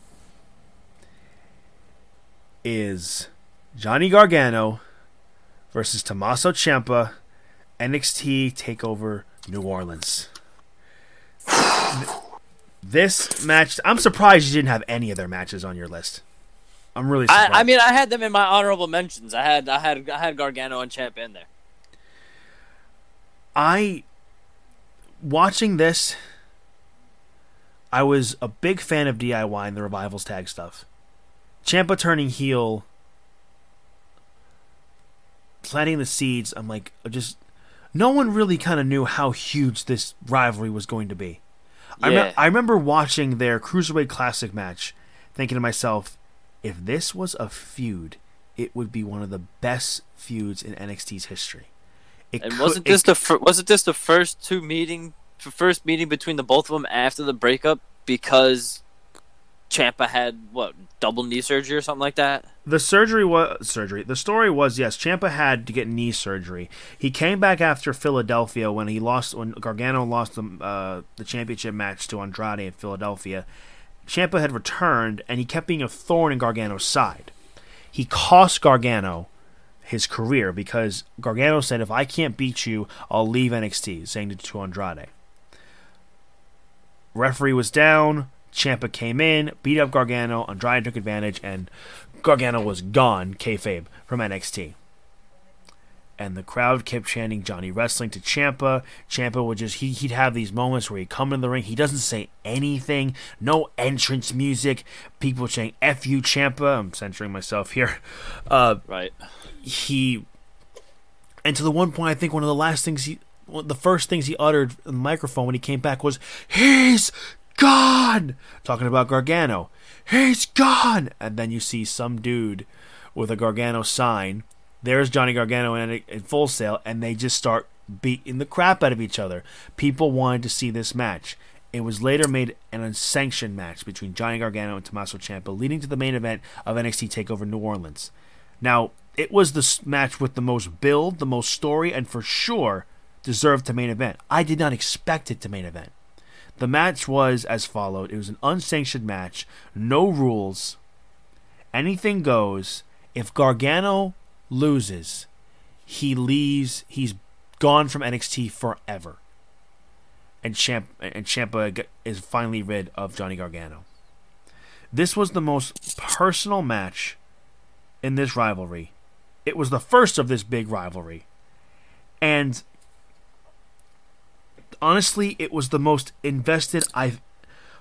is Johnny Gargano versus Tommaso Ciampa, NXT Takeover New Orleans. This match, I'm surprised you didn't have any of their matches on your list. I'm really I. I mean, I had them in my honorable mentions. I had, I had, I had Gargano and Champ in there. I watching this I was a big fan of DIY and the revivals tag stuff. Ciampa turning heel planting the seeds, I'm like just no one really kind of knew how huge this rivalry was going to be. I, me- I remember watching their Cruiserweight Classic match thinking to myself, if this was a feud, it would be one of the best feuds in NXT's history. It And wasn't it this the fir- wasn't this the first two meeting, first meeting between the both of them after the breakup because Ciampa had what double knee surgery or something like that? The surgery was surgery. The story was yes, Ciampa had to get knee surgery. He came back after Philadelphia when he lost when Gargano lost the uh, the championship match to Andrade in Philadelphia. Ciampa had returned and he kept being a thorn in Gargano's side. He cost Gargano his career because Gargano said, "If I can't beat you, I'll leave NXT," saying to Andrade. Referee was down. Ciampa came in, beat up Gargano. Andrade took advantage, and Gargano was gone, kayfabe, from NXT. And the crowd kept chanting Johnny Wrestling to Ciampa. Ciampa would just, he, he'd have these moments where he'd come in the ring. He doesn't say anything, no entrance music. People saying, F you, Ciampa. I'm censoring myself here. Uh, Right. he and to the one point i think one of the last things he the first things he uttered in the microphone when he came back was he's gone talking about gargano he's gone and then you see some dude with a gargano sign there's johnny gargano in, in full sail and they just start beating the crap out of each other people wanted to see this match it was later made an unsanctioned match between Johnny Gargano and Tommaso Ciampa, leading to the main event of NXT Takeover New Orleans. Now, it was the match with the most build, the most story, and for sure deserved to main event. I did not expect it to main event. The match was as followed. It was an unsanctioned match, no rules. Anything goes. If Gargano loses, he leaves. He's gone from NXT forever. And Champ and Ciampa is finally rid of Johnny Gargano. This was the most personal match in this rivalry. It was the first of this big rivalry. And honestly, it was the most invested I've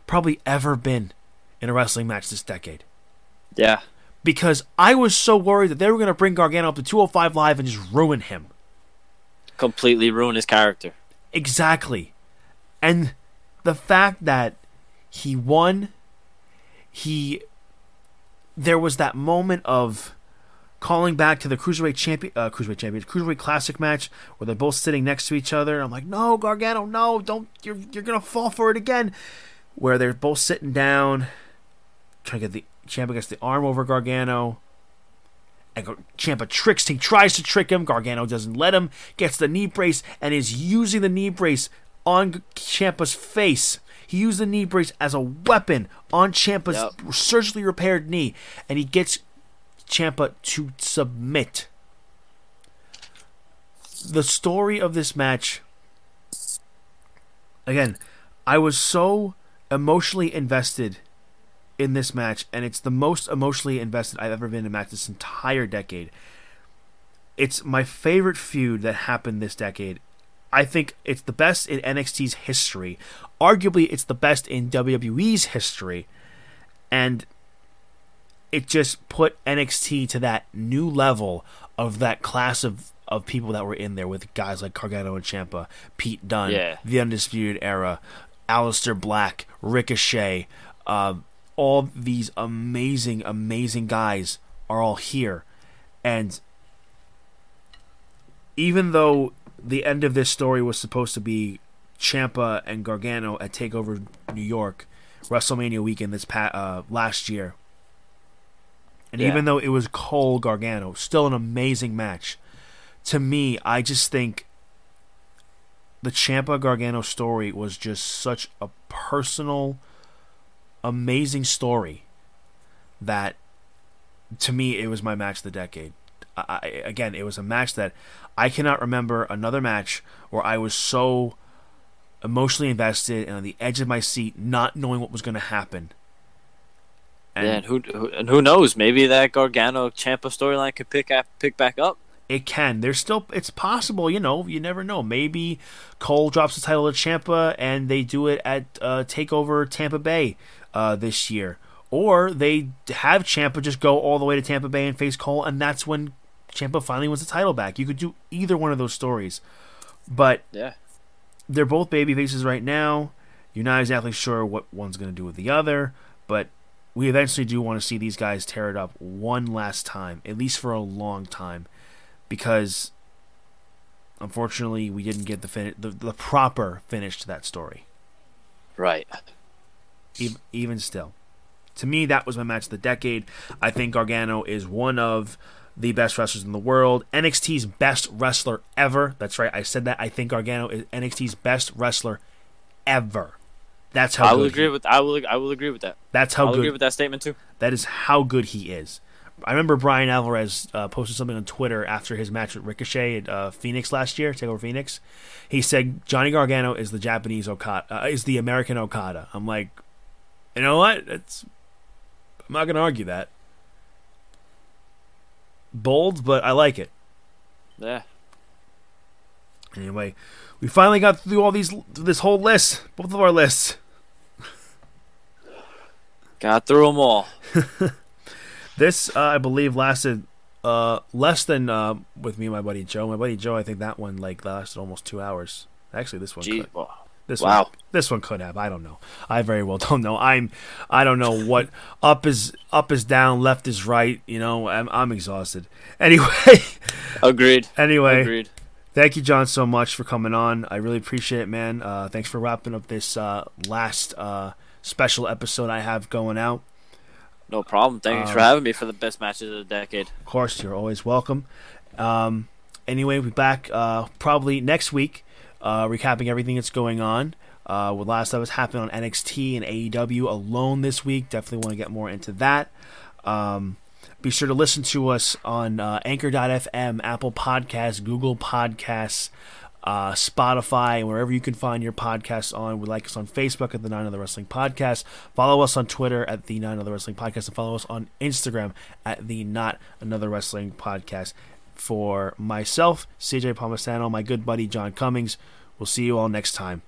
probably ever been in a wrestling match this decade. Yeah. Because I was so worried that they were going to bring Gargano up to 205 Live and just ruin him. Completely ruin his character. Exactly. And the fact that he won, he. There was that moment of calling back to the cruiserweight champion, uh, cruiserweight champion, cruiserweight classic match where they're both sitting next to each other. I'm like, no, Gargano, no, don't, you're you're gonna fall for it again. Where they're both sitting down, trying to get the Ciampa gets the arm over Gargano. And Ciampa tricks, he tries to trick him. Gargano doesn't let him. Gets the knee brace and is using the knee brace on Ciampa's face. He used the knee brace as a weapon on Ciampa's Yep. surgically repaired knee, and he gets Ciampa to submit. The story of this match. Again, I was so emotionally invested in this match, and it's the most emotionally invested I've ever been in a match this entire decade. It's my favorite feud that happened this decade. I think it's the best in NXT's history. Arguably, it's the best in WWE's history. And it just put NXT to that new level of that class of, of people that were in there with guys like Gargano and Ciampa, Pete Dunne, Yeah. the Undisputed Era, Aleister Black, Ricochet, uh, all these amazing, amazing guys are all here. And even though the end of this story was supposed to be Ciampa and Gargano at Takeover New York, WrestleMania weekend this pa- uh, last year, and Yeah. even though it was Cole Gargano, still an amazing match. To me, I just think the Ciampa Gargano story was just such a personal amazing story that to me it was my match of the decade. I, again, it was a match that I cannot remember another match where I was so emotionally invested and on the edge of my seat, not knowing what was going to happen. And yeah, and who, who and who knows? Maybe that Gargano Ciampa storyline could pick up, pick back up. It can. There's still. It's possible. You know. You never know. Maybe Cole drops the title to Ciampa, and they do it at uh, Takeover Tampa Bay uh, this year, or they have Ciampa just go all the way to Tampa Bay and face Cole, and that's when Ciampa finally wins the title back. You could do either one of those stories, but Yeah, they're both baby faces right now. You're not exactly sure what one's going to do with the other, but we eventually do want to see these guys tear it up one last time, at least for a long time, because unfortunately we didn't get the fin- the, the proper finish to that story. right. Even, even still, to me that was my match of the decade. I think Gargano is one of the best wrestlers in the world, NXT's best wrestler ever. That's right, I said that. I think Gargano is NXT's best wrestler ever. That's how I good will he- agree with. I will. I will agree with that. That's how good I'll agree with that statement too. That is how good he is. I remember Bryan Alvarez uh, posted something on Twitter after his match with Ricochet at uh, Phoenix last year, Takeover Phoenix. He said Johnny Gargano is the Japanese Okada, uh, is the American Okada. I'm like, you know what? It's I'm not gonna argue that. Bold, but I like it. Yeah. Anyway, we finally got through all these this whole list, both of our lists. Got through them all. (laughs) This, uh, I believe, lasted uh, less than uh, with me and my buddy Joe. My buddy Joe, I think that one like lasted almost two hours. Actually, this one, could. wow. this wow. one, this one could have. I don't know. I very well (laughs) don't know. I'm, I don't know what (laughs) up is up is down, left is right. You know, I'm I'm exhausted. Anyway, Agreed. anyway, Agreed. thank you, Jon, so much for coming on. I really appreciate it, man. Uh, thanks for wrapping up this uh, last uh, special episode I have going out. No problem. Thanks for Um, having me for the best matches of the decade. Of course, you're always welcome. Um, anyway, we'll be back uh, probably next week, uh, recapping everything that's going on. Uh, with last that was happening on NXT and AEW alone this week. Definitely want to get more into that. Um, be sure to listen to us on uh, Anchor.fm, Apple Podcasts, Google Podcasts, uh, Spotify, and wherever you can find your podcasts on. We like us on Facebook at the Not Another Wrestling Podcast. Follow us on Twitter at the Not Another Wrestling Podcast, and follow us on Instagram at the Not Another Wrestling Podcast. For myself, CJ Palmisano, my good buddy Jon Cummings, we'll see you all next time.